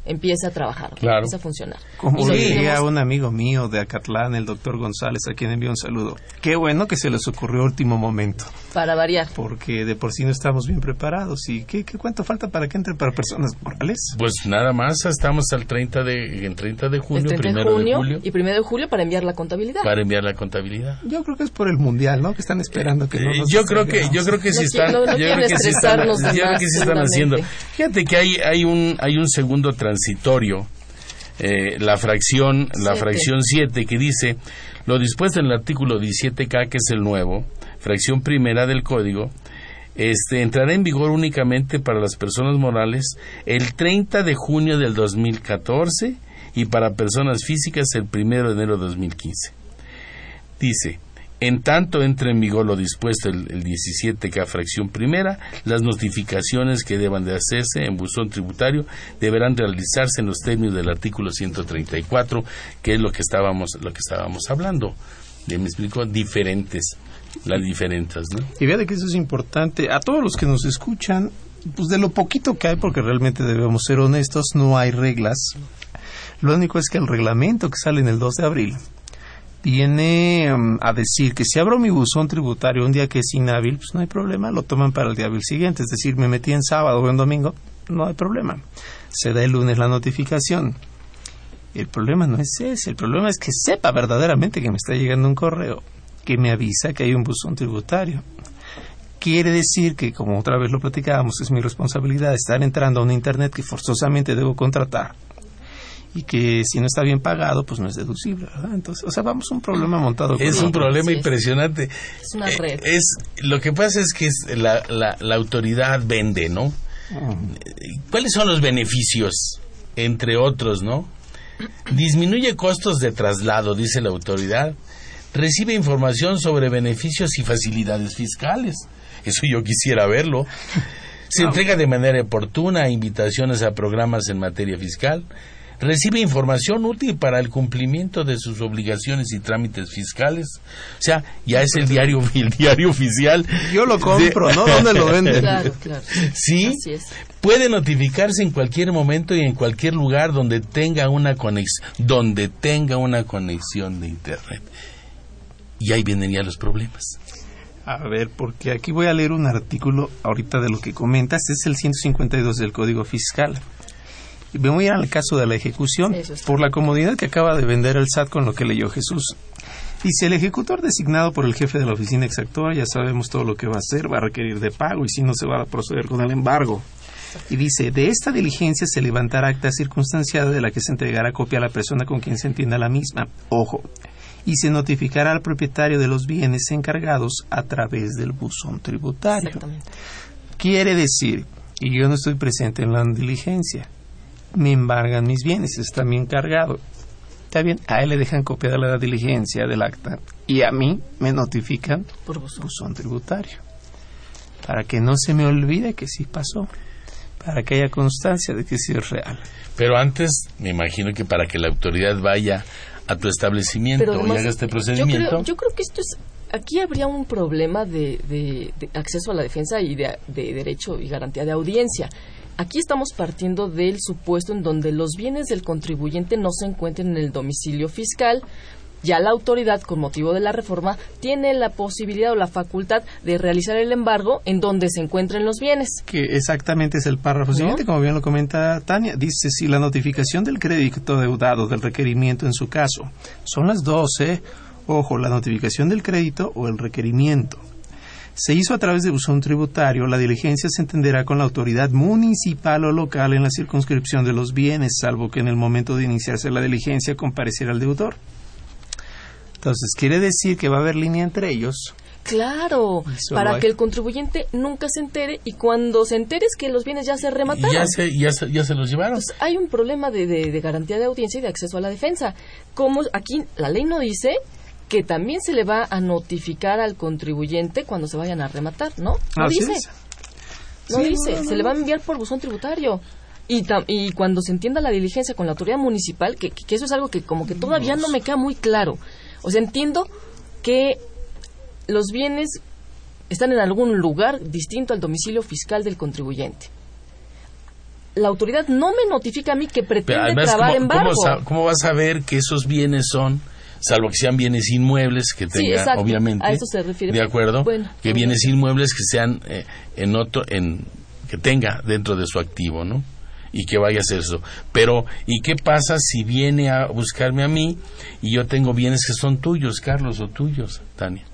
empieza a trabajar, empieza a funcionar. Como diría un amigo mío de Acatlán, el doctor González, a quien envío un saludo. Qué bueno que se les ocurrió último momento. Para variar. Porque de por sí no estamos bien preparados. ¿Y qué, qué cuánto falta para que entre para personas morales? Pues nada más, estamos al 30 de, en 30 de junio, primero de, julio. Y primero de julio para enviar la contabilidad. Para enviar la contabilidad. Yo creo que es por el mundial, ¿no? Que están esperando que no nos yo creo que Yo creo que sí están, yo creo que sí están, haciendo. Fíjate que hay, hay, un, hay un segundo transitorio eh, la fracción la fracción 7 que dice lo dispuesto en el artículo 17K que es el nuevo fracción primera del código este entrará en vigor únicamente para las personas morales el 30 de junio del 2014 y para personas físicas el 1 de enero de 2015 dice en tanto entre en vigor lo dispuesto el, 17K fracción primera, las notificaciones que deban de hacerse en buzón tributario deberán realizarse en los términos del artículo 134, que es lo que estábamos, lo que estábamos hablando. me explico, diferentes, las diferentes, ¿no? Y vea de que eso es importante. A todos los que nos escuchan, pues de lo poquito que hay, porque realmente debemos ser honestos, no hay reglas. Lo único es que el reglamento que sale en el 2 de abril viene um, a decir que si abro mi buzón tributario un día que es inhábil, pues no hay problema, lo toman para el día siguiente. Es decir, me metí en sábado o en domingo, no hay problema. Se da el lunes la notificación. El problema no es ese, el problema es que sepa verdaderamente que me está llegando un correo que me avisa que hay un buzón tributario. Quiere decir que, como otra vez lo platicábamos, es mi responsabilidad estar entrando a un Internet que forzosamente debo contratar y que si no está bien pagado, pues no es deducible, ¿verdad? Entonces, o sea, vamos a un problema montado. Es un problema impresionante. Es una eh, red. Es, lo que pasa es que la, la, autoridad vende, ¿no? ¿Cuáles son los beneficios? Entre otros, ¿no? Disminuye costos de traslado, dice la autoridad. Recibe información sobre beneficios y facilidades fiscales. Eso yo quisiera verlo. Se entrega de manera oportuna invitaciones a programas en materia fiscal recibe información útil para el cumplimiento de sus obligaciones y trámites fiscales. O sea, ya es el diario, el diario oficial. Yo lo compro, ¿no? ¿Dónde lo venden? Claro, claro. Sí, puede notificarse en cualquier momento y en cualquier lugar donde tenga una conexión, donde tenga una conexión de internet. Y ahí vienen ya los problemas. A ver, porque aquí voy a leer un artículo ahorita de lo que comentas, es el 152 del Código Fiscal. Me voy al caso de la ejecución, por la comodidad que acaba de vender el SAT con lo que leyó Jesús. Dice, el ejecutor designado por el jefe de la oficina exactora, ya sabemos todo lo que va a hacer, va a requerir de pago y si no se va a proceder con el embargo. Y dice, de esta diligencia se levantará acta circunstanciada de la que se entregará copia a la persona con quien se entienda la misma. Ojo, y se notificará al propietario de los bienes encargados a través del buzón tributario. Quiere decir, y yo no estoy presente en la diligencia, me embargan mis bienes, está mi encargado. Está bien, a él le dejan copia de la diligencia del acta y a mí me notifican por buzón tributario. Para que no se me olvide que sí pasó para que haya constancia de que sí es real. Pero antes, me imagino que para que la autoridad vaya a tu establecimiento y haga este procedimiento. Yo creo, que esto es. Aquí habría un problema de, acceso a la defensa y de, de derecho y garantía de audiencia. Aquí estamos partiendo del supuesto en donde los bienes del contribuyente no se encuentren en el domicilio fiscal, ya la autoridad, con motivo de la reforma, tiene la posibilidad o la facultad de realizar el embargo en donde se encuentren los bienes. Que exactamente es el párrafo siguiente, como bien lo comenta Tania. Dice, si la notificación del crédito deudado del requerimiento en su caso son las 12, ojo, la notificación del crédito o el requerimiento se hizo a través de buzón tributario, la diligencia se entenderá con la autoridad municipal o local en la circunscripción de los bienes, salvo que en el momento de iniciarse la diligencia compareciera el deudor. Entonces, quiere decir que va a haber línea entre ellos. Claro, para que el contribuyente nunca se entere y cuando se entere es que los bienes ya se remataron. Ya se, ya se, ya se los llevaron. Pues hay un problema de, de, garantía de audiencia y de acceso a la defensa. Como aquí la ley no dice que también se le va a notificar al contribuyente cuando se vayan a rematar, ¿no? No dice. No dice, se le va a enviar por buzón tributario. Y, y cuando se entienda la diligencia con la autoridad municipal, que, que eso es algo que como que todavía no me queda muy claro. O sea, entiendo que los bienes están en algún lugar distinto al domicilio fiscal del contribuyente. La autoridad no me notifica a mí que pretende trabar embargo. ¿cómo, vas a ver que esos bienes son, salvo que sean bienes inmuebles que tenga, obviamente, a eso se refiere. de acuerdo, que bienes inmuebles que sean eh, en otro, en que tenga dentro de su activo, ¿no? y que vaya a hacer eso. Pero, ¿y qué pasa si viene a buscarme a mí y yo tengo bienes que son tuyos, Carlos, o tuyos, Tania?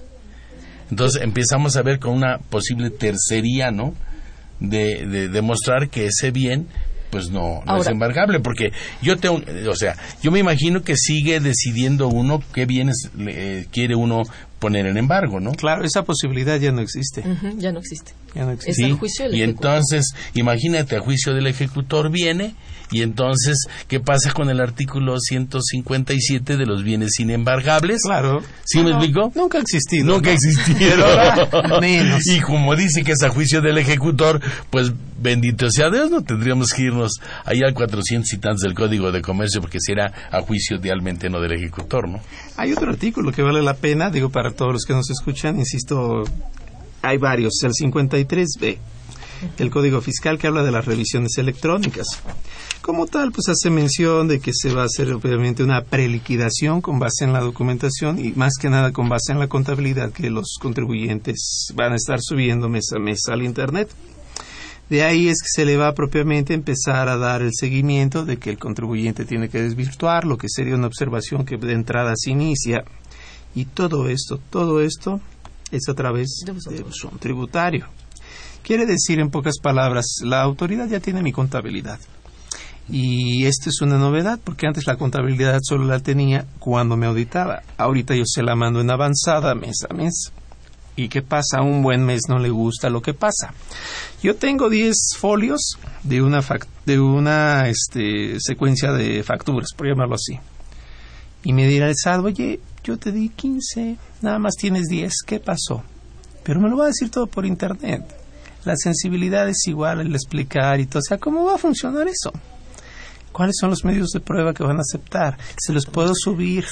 Entonces empezamos a ver con una posible tercería, ¿no? De, demostrar que ese bien pues no, es embargable, porque yo tengo, o sea, yo me imagino que sigue decidiendo uno qué bienes eh, quiere uno poner en embargo, ¿no? Claro, esa posibilidad ya no existe. ya no existe. Ya no existe. Es juicio y entonces, imagínate, a juicio del ejecutor viene y entonces, ¿qué pasa con el artículo 157 de los bienes inembargables? Claro. ¿Sí me explico? Nunca existido. Nunca existieron. Y como dice que es a juicio del ejecutor, pues bendito sea Dios, no tendríamos que irnos allá al 400 y tantos del Código de Comercio porque será a juicio realmente no del ejecutor, ¿no? Hay otro artículo que vale la pena, digo, para todos los que nos escuchan, insisto, hay varios, el 53B el Código Fiscal que habla de las revisiones electrónicas. Como tal, pues hace mención de que se va a hacer obviamente una preliquidación con base en la documentación y más que nada con base en la contabilidad que los contribuyentes van a estar subiendo mes a mes al Internet. De ahí es que se le va propiamente empezar a dar el seguimiento de que el contribuyente tiene que desvirtuar, lo que sería una observación que de entrada se inicia. Y todo esto, todo esto es a través de un tributario. Quiere decir, en pocas palabras, la autoridad ya tiene mi contabilidad. Y esto es una novedad, porque antes la contabilidad solo la tenía cuando me auditaba. Ahorita yo se la mando en avanzada mes a mes. ¿Y qué pasa? Un buen mes no le gusta lo que pasa. Yo tengo 10 folios de una, de una este, secuencia de facturas, por llamarlo así. Y me dirá el SAT, oye, yo te di 15, nada más tienes 10, ¿qué pasó? Pero me lo va a decir todo por internet la sensibilidad es igual el explicar y todo. O sea, ¿cómo va a funcionar eso? ¿Cuáles son los medios de prueba que van a aceptar? ¿Se los puedo subir?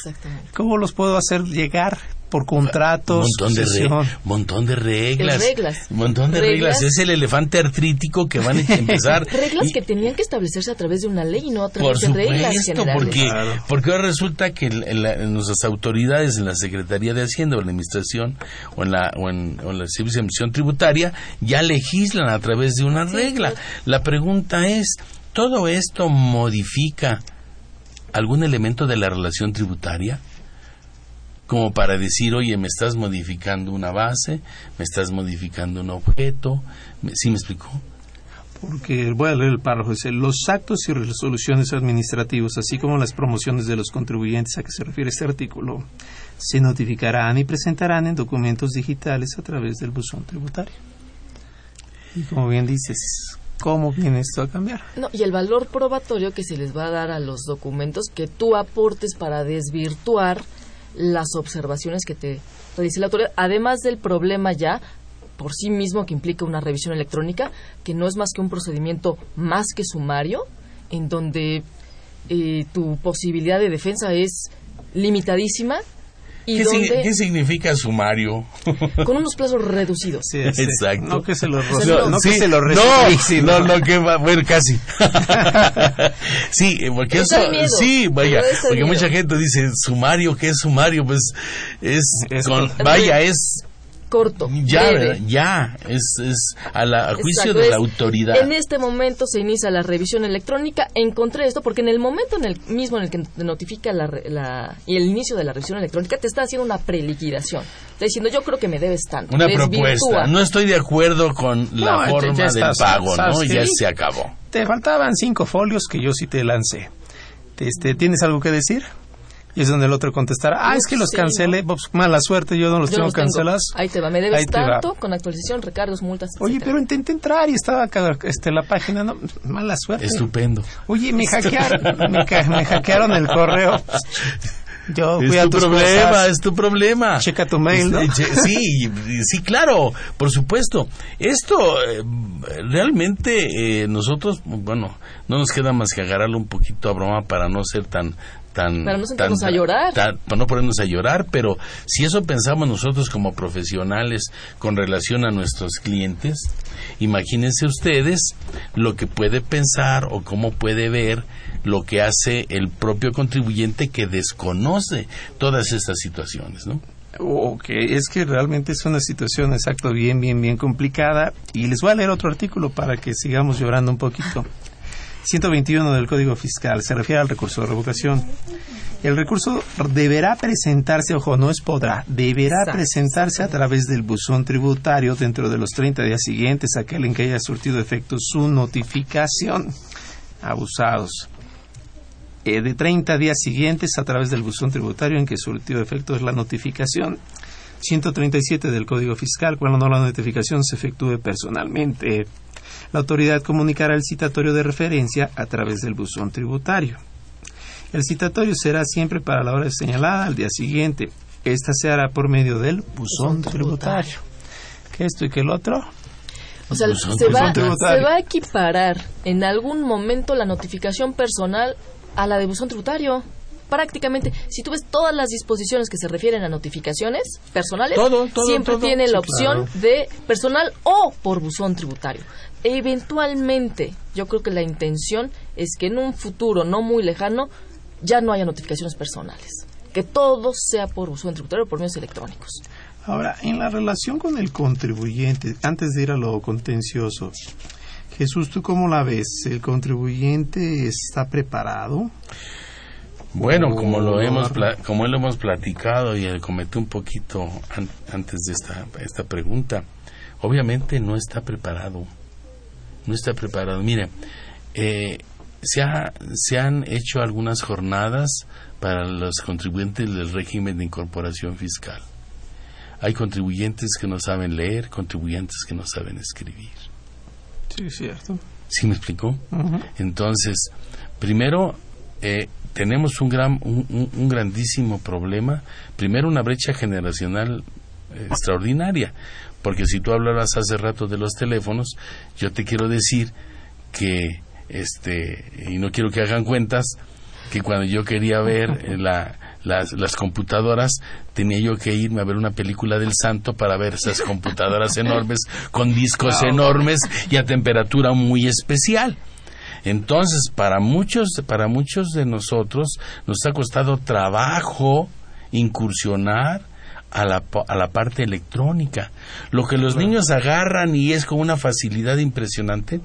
¿Cómo los puedo hacer llegar? Por contratos, montón de, sucesión. montón de reglas, reglas. montón de reglas. Reglas. Es el elefante artrítico que van a empezar. Reglas Y- que tenían que establecerse a través de una ley y no a por través de reglas generales. porque, Claro. porque ahora resulta que en- en la- en nuestras autoridades, en la Secretaría de Hacienda o en la Administración o en la, o en, o en la Servicio de Administración Tributaria, ya legislan a través de una regla. La pregunta es, ¿todo esto modifica algún elemento de la relación tributaria? Como para decir, oye, me estás modificando una base, me estás modificando un objeto. Me- ¿Sí me explicó? Porque voy a leer el párrafo. Dice, los actos y resoluciones administrativos, así como las promociones de los contribuyentes a que se refiere este artículo, se notificarán y presentarán en documentos digitales a través del buzón tributario. Y como bien dices, ¿cómo viene esto a cambiar? No, y el valor probatorio que se les va a dar a los documentos que tú aportes para desvirtuar las observaciones que te realice la autoridad, además del problema ya por sí mismo que implica una revisión electrónica, que no es más que un procedimiento más que sumario, en donde eh, tu posibilidad de defensa es limitadísima ¿Qué, si- donde qué significa sumario? con unos plazos reducidos. Sí, sí. Exacto. No que se lo, O sea, no, no, que sí, se lo no, no, no, que va, bueno, casi. sí, eh, porque eso, sí, vaya, porque miedo. mucha gente dice, sumario, ¿qué es sumario? Pues es, Es con- con- vaya, es Corto, ya, ya, es, es a, la, a juicio Exacto, de la es, autoridad. En este momento se inicia la revisión electrónica. Encontré esto porque en el momento en el mismo en el que te notifica la, re- la- y el inicio de la revisión electrónica te está haciendo una preliquidación. Está diciendo yo creo que me debes tanto. Una propuesta. No estoy de acuerdo con la No, forma ya del estás, pago, ¿sabes ¿no? Ya se acabó. Te faltaban cinco folios que yo sí te lancé. Este, ¿Tienes algo que decir? Y es donde el otro contestará, ah, es que los Sí, cancelé, pues, mala suerte, yo no los Yo tengo los tengo. cancelados. Ahí te va, me debes tanto con actualización, recargos, multas. Oye, etcétera. pero intenté entrar y estaba acá, este, la página, no, mala suerte. Estupendo. Oye, me hackearon, me, hackearon el correo. Yo fui Es tu problema, cosas. es tu problema. Checa tu mail, ¿no? Sí, sí, claro, por supuesto. Esto eh, realmente eh, nosotros, bueno, no nos queda más que agarrarlo un poquito a broma para no ser tan tan Para no tan- a llorar. tan- para no ponernos a llorar, pero si eso pensamos nosotros como profesionales con relación a nuestros clientes, imagínense ustedes lo que puede pensar o cómo puede ver lo que hace el propio contribuyente que desconoce todas estas situaciones, ¿no? Ok, es que realmente es una situación exacto bien, bien, bien complicada. Y les voy a leer otro artículo para que sigamos llorando un poquito. 121 del Código Fiscal se refiere al recurso de revocación. El recurso deberá presentarse, ojo, no es podrá, deberá Exacto, presentarse a través del buzón tributario dentro de los 30 días siguientes a aquel en que haya surtido efecto su notificación. Abusados. Eh, de 30 días siguientes a través del buzón tributario en que surtió efecto es la notificación. 137 del Código Fiscal, cuando no la notificación se efectúe personalmente. La autoridad comunicará el citatorio de referencia a través del buzón tributario. El citatorio será siempre para la hora señalada al día siguiente. Esta se hará por medio del buzón tributario. ¿Qué esto y qué el otro? O sea, Buzón se va, tributario. se va a equiparar en algún momento la notificación personal a la de buzón tributario. Prácticamente, si tú ves todas las disposiciones que se refieren a notificaciones personales, Todo, todo, siempre todo. tiene la opción de personal o por buzón tributario. Eventualmente, yo creo que la intención es que en un futuro no muy lejano ya no haya notificaciones personales. Que todo sea por buzón tributario o por medios electrónicos. Ahora, en la relación con el contribuyente, antes de ir a lo contencioso, Jesús, ¿tú cómo la ves? ¿El contribuyente está preparado? Bueno, como lo hemos pla- como lo hemos platicado y comenté un poquito an- antes de esta esta pregunta, obviamente no está preparado, no está preparado. Mire, eh, se ha- se han hecho algunas jornadas para los contribuyentes del régimen de incorporación fiscal. Hay contribuyentes que no saben leer, contribuyentes que no saben escribir. Sí, cierto. ¿Sí me explicó? Entonces, primero, eh, tenemos un, gran, un, un- un grandísimo problema. Primero, una brecha generacional extraordinaria. Porque si tú hablabas hace rato de los teléfonos, yo te quiero decir que, este, y no quiero que hagan cuentas, que cuando yo quería ver eh, la, las, las computadoras, tenía yo que irme a ver una película del santo para ver esas computadoras enormes con discos enormes y a temperatura muy especial. Entonces, para muchos, para muchos de nosotros nos ha costado trabajo incursionar a la, a la parte electrónica. Lo que los niños agarran y es con una facilidad impresionante,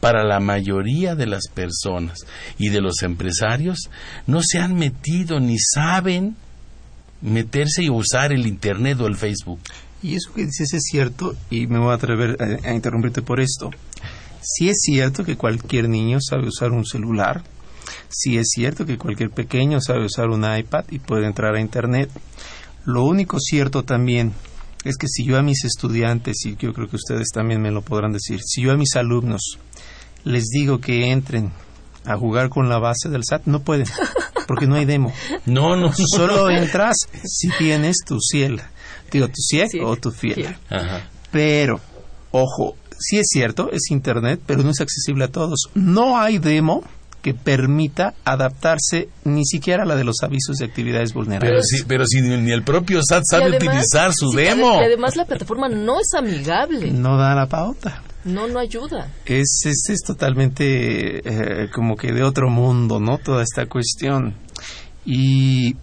para la mayoría de las personas y de los empresarios, no se han metido ni saben meterse y usar el Internet o el Facebook. Y eso que dices es cierto, y me voy a atrever a, a interrumpirte por esto. Sí es cierto que cualquier niño sabe usar un celular, sí es cierto que cualquier pequeño sabe usar un iPad y puede entrar a Internet. Lo único cierto también es que si yo a mis estudiantes, y yo creo que ustedes también me lo podrán decir, si yo a mis alumnos les digo que entren a jugar con la base del SAT, no pueden, porque no hay demo. No, no. Solo entras si tienes tu ciel, digo, tu CIEC o tu fiel. Ajá. Pero, ojo, sí es cierto, es Internet, pero no es accesible a todos. No hay demo que permita adaptarse ni siquiera a la de los avisos de actividades Pero vulnerables. si, pero si ni el propio SAT sabe además- utilizar su sí, demo. Y además la plataforma no es amigable, No da la pauta. no, no ayuda. Es, es, es totalmente eh, como que de otro mundo, ¿no? Toda esta cuestión. ¿Y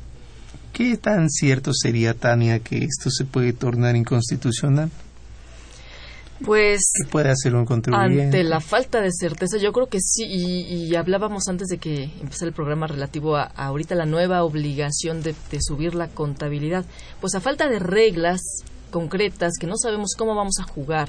qué tan cierto sería, Tania, que esto se puede tornar inconstitucional? Pues ¿Qué puede hacer un contribuyente? ante la falta de certeza, yo creo que sí, y, y hablábamos antes de que empezara el programa relativo a, a ahorita la nueva obligación de, de subir la contabilidad. Pues a falta de reglas concretas, que no sabemos cómo vamos a jugar,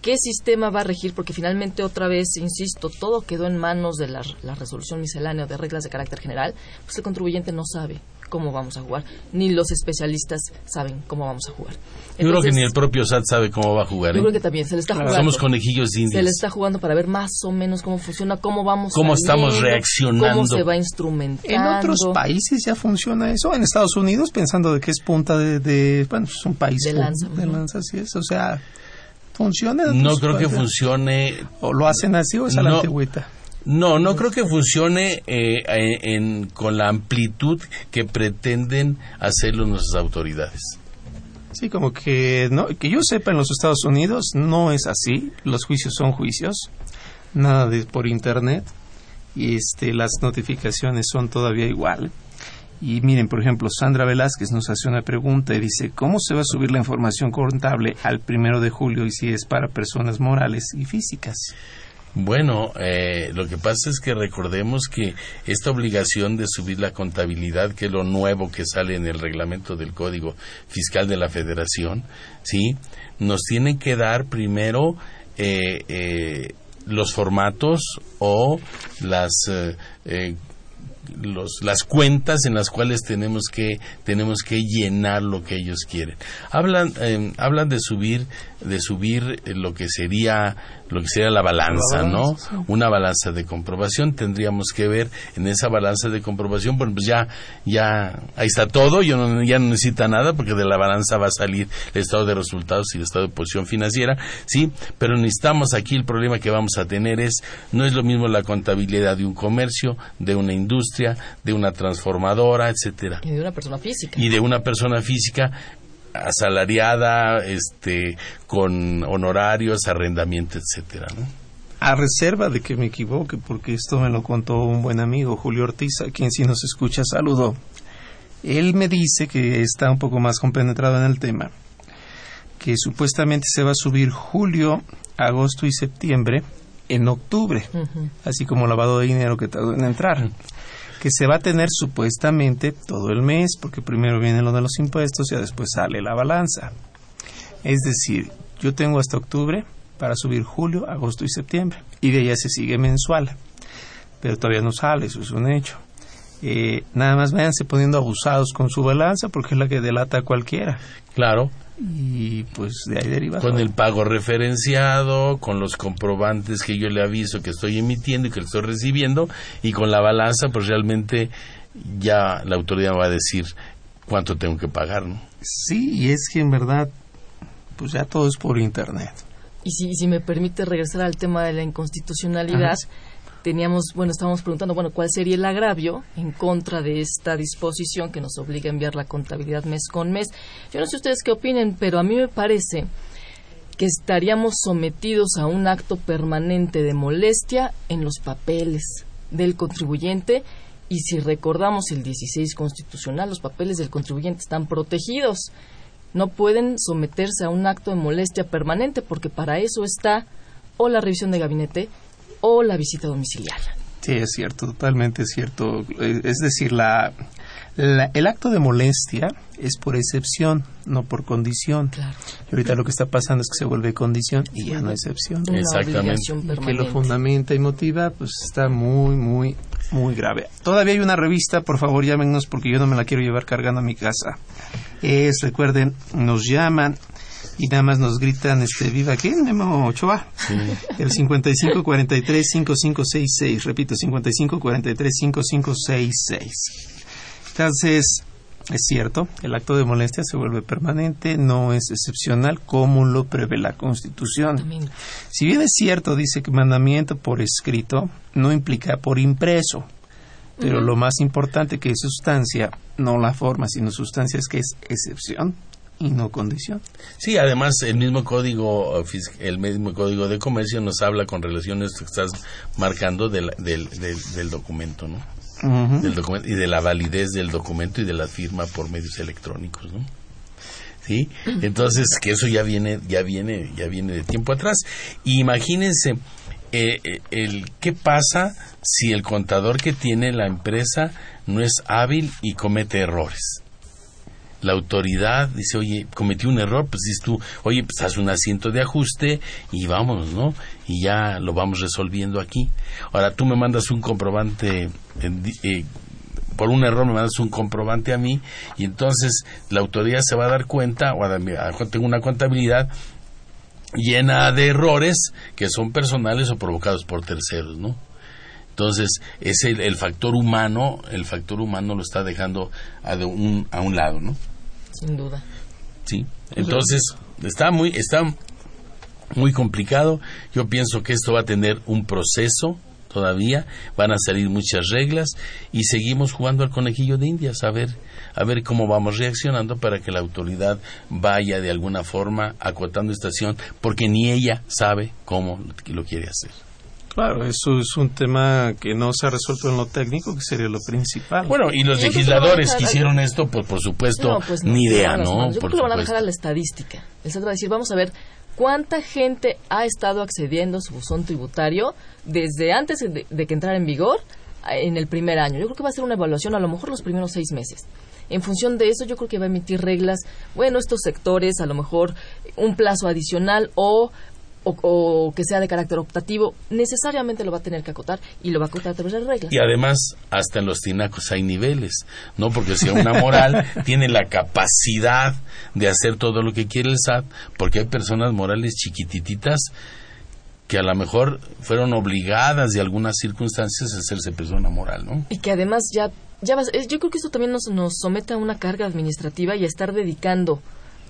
qué sistema va a regir, porque finalmente otra vez, insisto, todo quedó en manos de la, la resolución miscelánea o de reglas de carácter general, pues el contribuyente no sabe cómo vamos a jugar, ni los especialistas saben cómo vamos a jugar. Yo creo que ni el propio SAT sabe cómo va a jugar. yo ¿eh? creo que también se le está jugando. Somos conejillos Se le indios. está jugando para ver más o menos cómo funciona, cómo vamos Cómo saliendo, estamos reaccionando. cómo se va instrumentando. En otros países ya funciona eso. En Estados Unidos, pensando de que es punta de, de bueno, es un país De lanza, de lanza, así es. O sea, funciona. No creo que funcione. O lo hacen así o es a la antigüita. No, no creo que funcione eh, eh, en- con la amplitud que pretenden hacerlo nuestras autoridades. Sí, como que no, que yo sepa en los Estados Unidos no es así. Los juicios son juicios, nada de por internet y este las notificaciones son todavía igual. Y miren, por ejemplo, Sandra Velázquez nos hace una pregunta y dice, ¿cómo se va a subir la información contable al primero de julio y si es para personas morales y físicas? Bueno, eh, lo que pasa es que recordemos que esta obligación de subir la contabilidad, que es lo nuevo que sale en el reglamento del Código Fiscal de la Federación, sí, nos tienen que dar primero eh, eh, los formatos o las eh, eh, los, las cuentas en las cuales tenemos que tenemos que llenar lo que ellos quieren. Hablan eh, hablan de subir de subir lo que sería lo que sería la balanza, La no sí. una balanza de comprobación tendríamos que ver en esa balanza de comprobación bueno pues ya ya ahí está todo yo no, ya no necesita nada porque de la balanza va a salir el estado de resultados y el estado de posición financiera sí pero necesitamos aquí el problema que vamos a tener es no es lo mismo la contabilidad de un comercio de una industria de una transformadora etcétera Y de una persona física. y de una persona física asalariada, este, con honorarios, arrendamiento, etcétera, ¿no? A reserva de que me equivoque, porque esto me lo contó un buen amigo, Julio Ortiz, a quien si nos escucha saludo. Él me dice que está un poco más compenetrado en el tema, que supuestamente se va a subir julio, agosto y septiembre en octubre, así como lavado de dinero que tardó en entrar, que se va a tener supuestamente todo el mes, porque primero viene lo de los impuestos y después sale la balanza. Es decir, yo tengo hasta octubre para subir julio, agosto y septiembre, y de ella se sigue mensual, pero todavía no sale, eso es un hecho. Eh, nada más váyanse poniendo abusados con su balanza porque es la que delata a cualquiera. Claro, Y pues de ahí deriva. con el pago referenciado, con los comprobantes que yo le aviso que estoy emitiendo y que estoy recibiendo, y con la balanza, pues realmente ya la autoridad va a decir cuánto tengo que pagar, ¿no? Sí, y es que en verdad, pues ya todo es por internet. Y si, si me permite regresar al tema de la inconstitucionalidad, Ajá. Teníamos, bueno, estábamos preguntando, bueno, ¿cuál sería el agravio en contra de esta disposición que nos obliga a enviar la contabilidad mes con mes? Yo no sé ustedes qué opinen, pero a mí me parece que estaríamos sometidos a un acto permanente de molestia en los papeles del contribuyente y si recordamos el 16 constitucional, los papeles del contribuyente están protegidos. No pueden someterse a un acto de molestia permanente porque para eso está o la revisión de gabinete o la visita domiciliaria. Sí, es cierto, totalmente cierto. Eh, es decir, la, el acto de molestia es por excepción, no por condición. Claro. Y ahorita lo que está pasando es que se vuelve condición y ya no excepción. Una Exactamente. que lo fundamenta y motiva, pues está muy, muy, muy grave. Todavía hay una revista, por favor llámenos porque yo no me la quiero llevar cargando a mi casa. Es, recuerden, nos llaman y nada más nos gritan, este, viva quién, Memo Ochoa. El 5543-5566, repito, 5543-5566. Entonces, es cierto, el acto de molestia se vuelve permanente, no es excepcional como lo prevé la Constitución. Si bien es cierto, dice que mandamiento por escrito no implica por impreso, pero lo más importante que es sustancia, no la forma, sino sustancia es que es excepción y no condición. Sí, además el mismo código eh, el mismo código de comercio nos habla con esto que estás marcando del, del, del, del documento, ¿no? Del documento y de la validez del documento y de la firma por medios electrónicos, ¿no? Sí, entonces que eso ya viene, ya viene, ya viene de tiempo atrás. Y imagínense eh, eh, el qué pasa si el contador que tiene la empresa no es hábil y comete errores la autoridad dice, oye, cometí un error, pues dices tú, oye, pues haz un asiento de ajuste y vámonos, ¿no? Y ya lo vamos resolviendo aquí. Ahora tú me mandas un comprobante, eh, por un error me mandas un comprobante a mí y entonces la autoridad se va a dar cuenta, o a, tengo una contabilidad llena de errores que son personales o provocados por terceros, ¿no? Entonces, es el, el factor humano, el factor humano lo está dejando a, de un, a un lado, ¿no? Sin duda. Sí. Entonces, está muy, está muy complicado. Yo pienso que esto va a tener un proceso todavía, van a salir muchas reglas y seguimos jugando al conejillo de indias a ver a ver cómo vamos reaccionando para que la autoridad vaya de alguna forma acotando esta acción porque ni ella sabe cómo lo quiere hacer. Claro, eso es un tema que no se ha resuelto en lo técnico, que sería lo principal. Bueno, y los legisladores que hicieron esto, pues por supuesto, No, pues no, ni idea, ¿no? manos. Yo Por creo que lo van a dejar a la estadística. El va a decir, vamos a ver cuánta gente ha estado accediendo a su buzón tributario desde antes de, de que entrara en vigor en el primer año. Yo creo que va a ser una evaluación a lo mejor los primeros seis meses. En función de eso, yo creo que va a emitir reglas, bueno, estos sectores, a lo mejor un plazo adicional o, o, o que sea de carácter optativo, necesariamente lo va a tener que acotar y lo va a acotar a través de reglas. Y además, hasta en los tinacos hay niveles, ¿no? Porque si una moral tiene la capacidad de hacer todo lo que quiere el SAT, porque hay personas morales chiquitititas que a lo mejor fueron obligadas de algunas circunstancias a hacerse persona moral, ¿no? Y que además ya, ya vas- yo creo que esto también nos, nos somete a una carga administrativa y a estar dedicando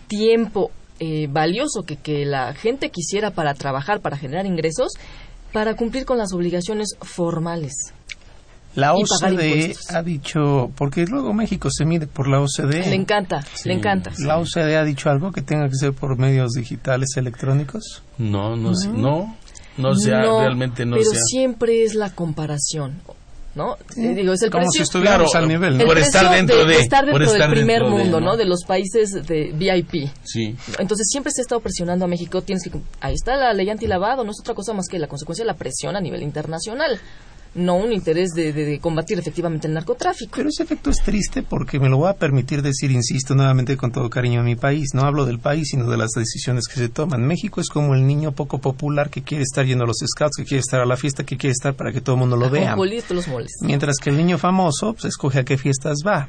tiempo eh, valioso que, que la gente quisiera para trabajar, para generar ingresos, para cumplir con las obligaciones formales. la OCDE ha dicho, porque luego México se mide por la OCDE. Le encanta, le encanta. ¿La OCDE ha dicho algo que tenga que ser por medios digitales electrónicos? No, no, sé, no, no sea, realmente no pero sea. siempre es la comparación, ¿no? Eh, digo, es el Como si precio, estuviéramos Claro, al nivel, por estar dentro de- estar por dentro estar del primer dentro de, mundo, ¿no? ¿no? De los países de VIP. Sí. Entonces siempre se ha estado presionando a México. Tienes que ahí está la ley antilavado, no es otra cosa más que la consecuencia de la presión a nivel internacional, no un interés de, de- de combatir efectivamente el narcotráfico. Pero ese efecto es triste porque me lo voy a permitir decir, insisto nuevamente con todo cariño a mi país. No hablo del país, sino de las decisiones que se toman. México es como el niño poco popular que quiere estar yendo a los scouts, que quiere estar a la fiesta, que quiere estar para que todo el mundo lo vea. Los moles. Mientras que el niño famoso pues, escoge a qué fiestas va.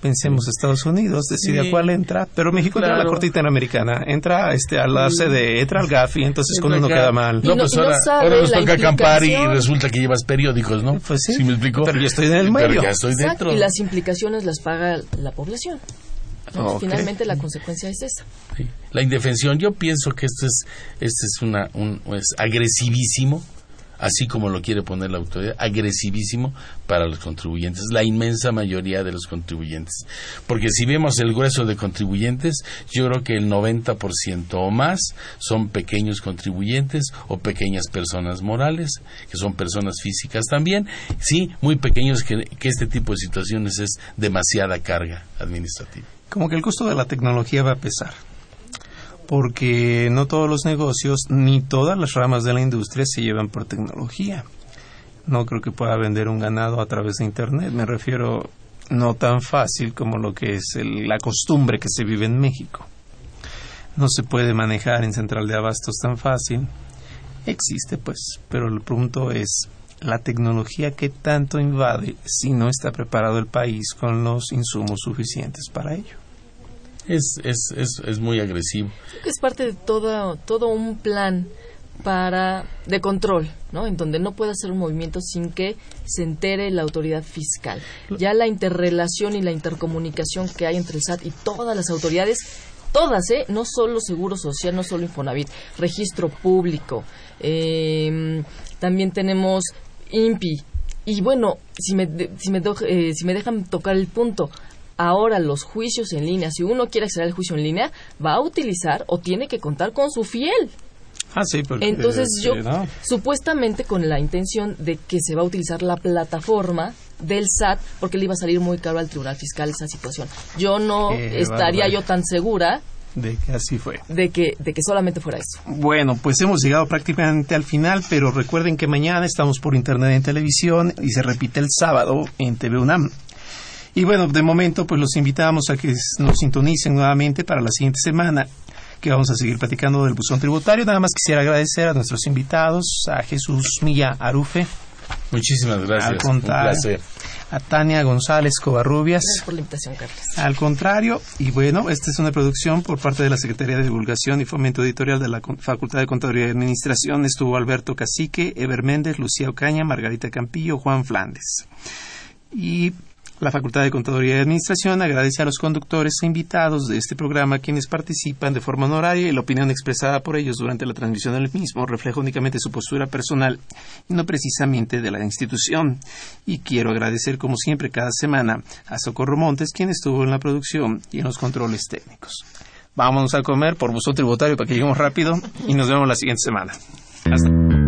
Pensemos Estados Unidos, decide Sí. a cuál entra, pero México entra a la Claro. Corte Interamericana, entra este, a la CDE, entra al GAFI, entonces con uno queda mal. No, pues no ahora, nos toca acampar y resulta que llevas periódicos, ¿no? Pues sí. me explico? Pero yo estoy en el Pero medio. ya estoy Exacto, dentro. y las implicaciones las paga la población. ¿no? Ok. Finalmente la consecuencia es esa. Sí. La indefensión, yo pienso que esto es, esto es una, un, es agresivísimo, así como lo quiere poner la autoridad, agresivísimo para los contribuyentes, la inmensa mayoría de los contribuyentes. Porque si vemos el grueso de contribuyentes, yo creo que el 90% o más son pequeños contribuyentes o pequeñas personas morales, que son personas físicas también, sí, muy pequeños que, que este tipo de situaciones es demasiada carga administrativa. Como que el costo de la tecnología va a pesar porque no todos los negocios ni todas las ramas de la industria se llevan por tecnología. No creo que pueda vender un ganado a través de Internet. Me refiero no tan fácil como lo que es la costumbre que se vive en México. No se puede manejar en central de abastos tan fácil. Existe, pues, pero el punto es la tecnología que tanto invade si no está preparado el país con los insumos suficientes para ello es, es, es, es muy agresivo. Es parte de todo, todo un plan para de control, ¿no? En donde no puede hacer un movimiento sin que se entere la autoridad fiscal. Ya la interrelación y la intercomunicación que hay entre el SAT y todas las autoridades, todas, ¿eh? No solo Seguro Social, no solo Infonavit, registro público, eh, también tenemos INPI. Y bueno, si me, si me, eh, si me dejan tocar el punto, ahora los juicios en línea, si uno quiere acceder al juicio en línea, va a utilizar o tiene que contar con su fiel. Ah, sí, porque, Entonces yo, supuestamente con la intención de que se va a utilizar la plataforma del SAT, porque le iba a salir muy caro al Tribunal Fiscal esa situación. Yo no estaría yo tan segura de que así fue. De que, de que solamente fuera eso. Bueno, pues hemos llegado prácticamente al final, pero recuerden que mañana estamos por internet en televisión y se repite el sábado en TV UNAM. Y bueno, de momento pues los invitamos a que nos sintonicen nuevamente para la siguiente semana que vamos a seguir platicando del buzón tributario. Nada más quisiera agradecer a nuestros invitados, a Jesús Milla Arufe. Muchísimas gracias. Al contrario, a Tania González Covarrubias. Gracias por la invitación, Carlos. Al contrario, y bueno, esta es una producción por parte de la Secretaría de Divulgación y Fomento Editorial de la Facultad de Contaduría y Administración. Estuvo Alberto Cacique, Eber Méndez, Lucía Ocaña, Margarita Campillo, Juan Flandes. Y la Facultad de Contaduría y Administración agradece a los conductores e invitados de este programa quienes participan de forma honoraria y la opinión expresada por ellos durante la transmisión del mismo refleja únicamente su postura personal y no precisamente de la institución. Y quiero agradecer como siempre cada semana a Socorro Montes quien estuvo en la producción y en los controles técnicos. Vámonos a comer por buzón tributario para que lleguemos rápido y nos vemos la siguiente semana. Hasta.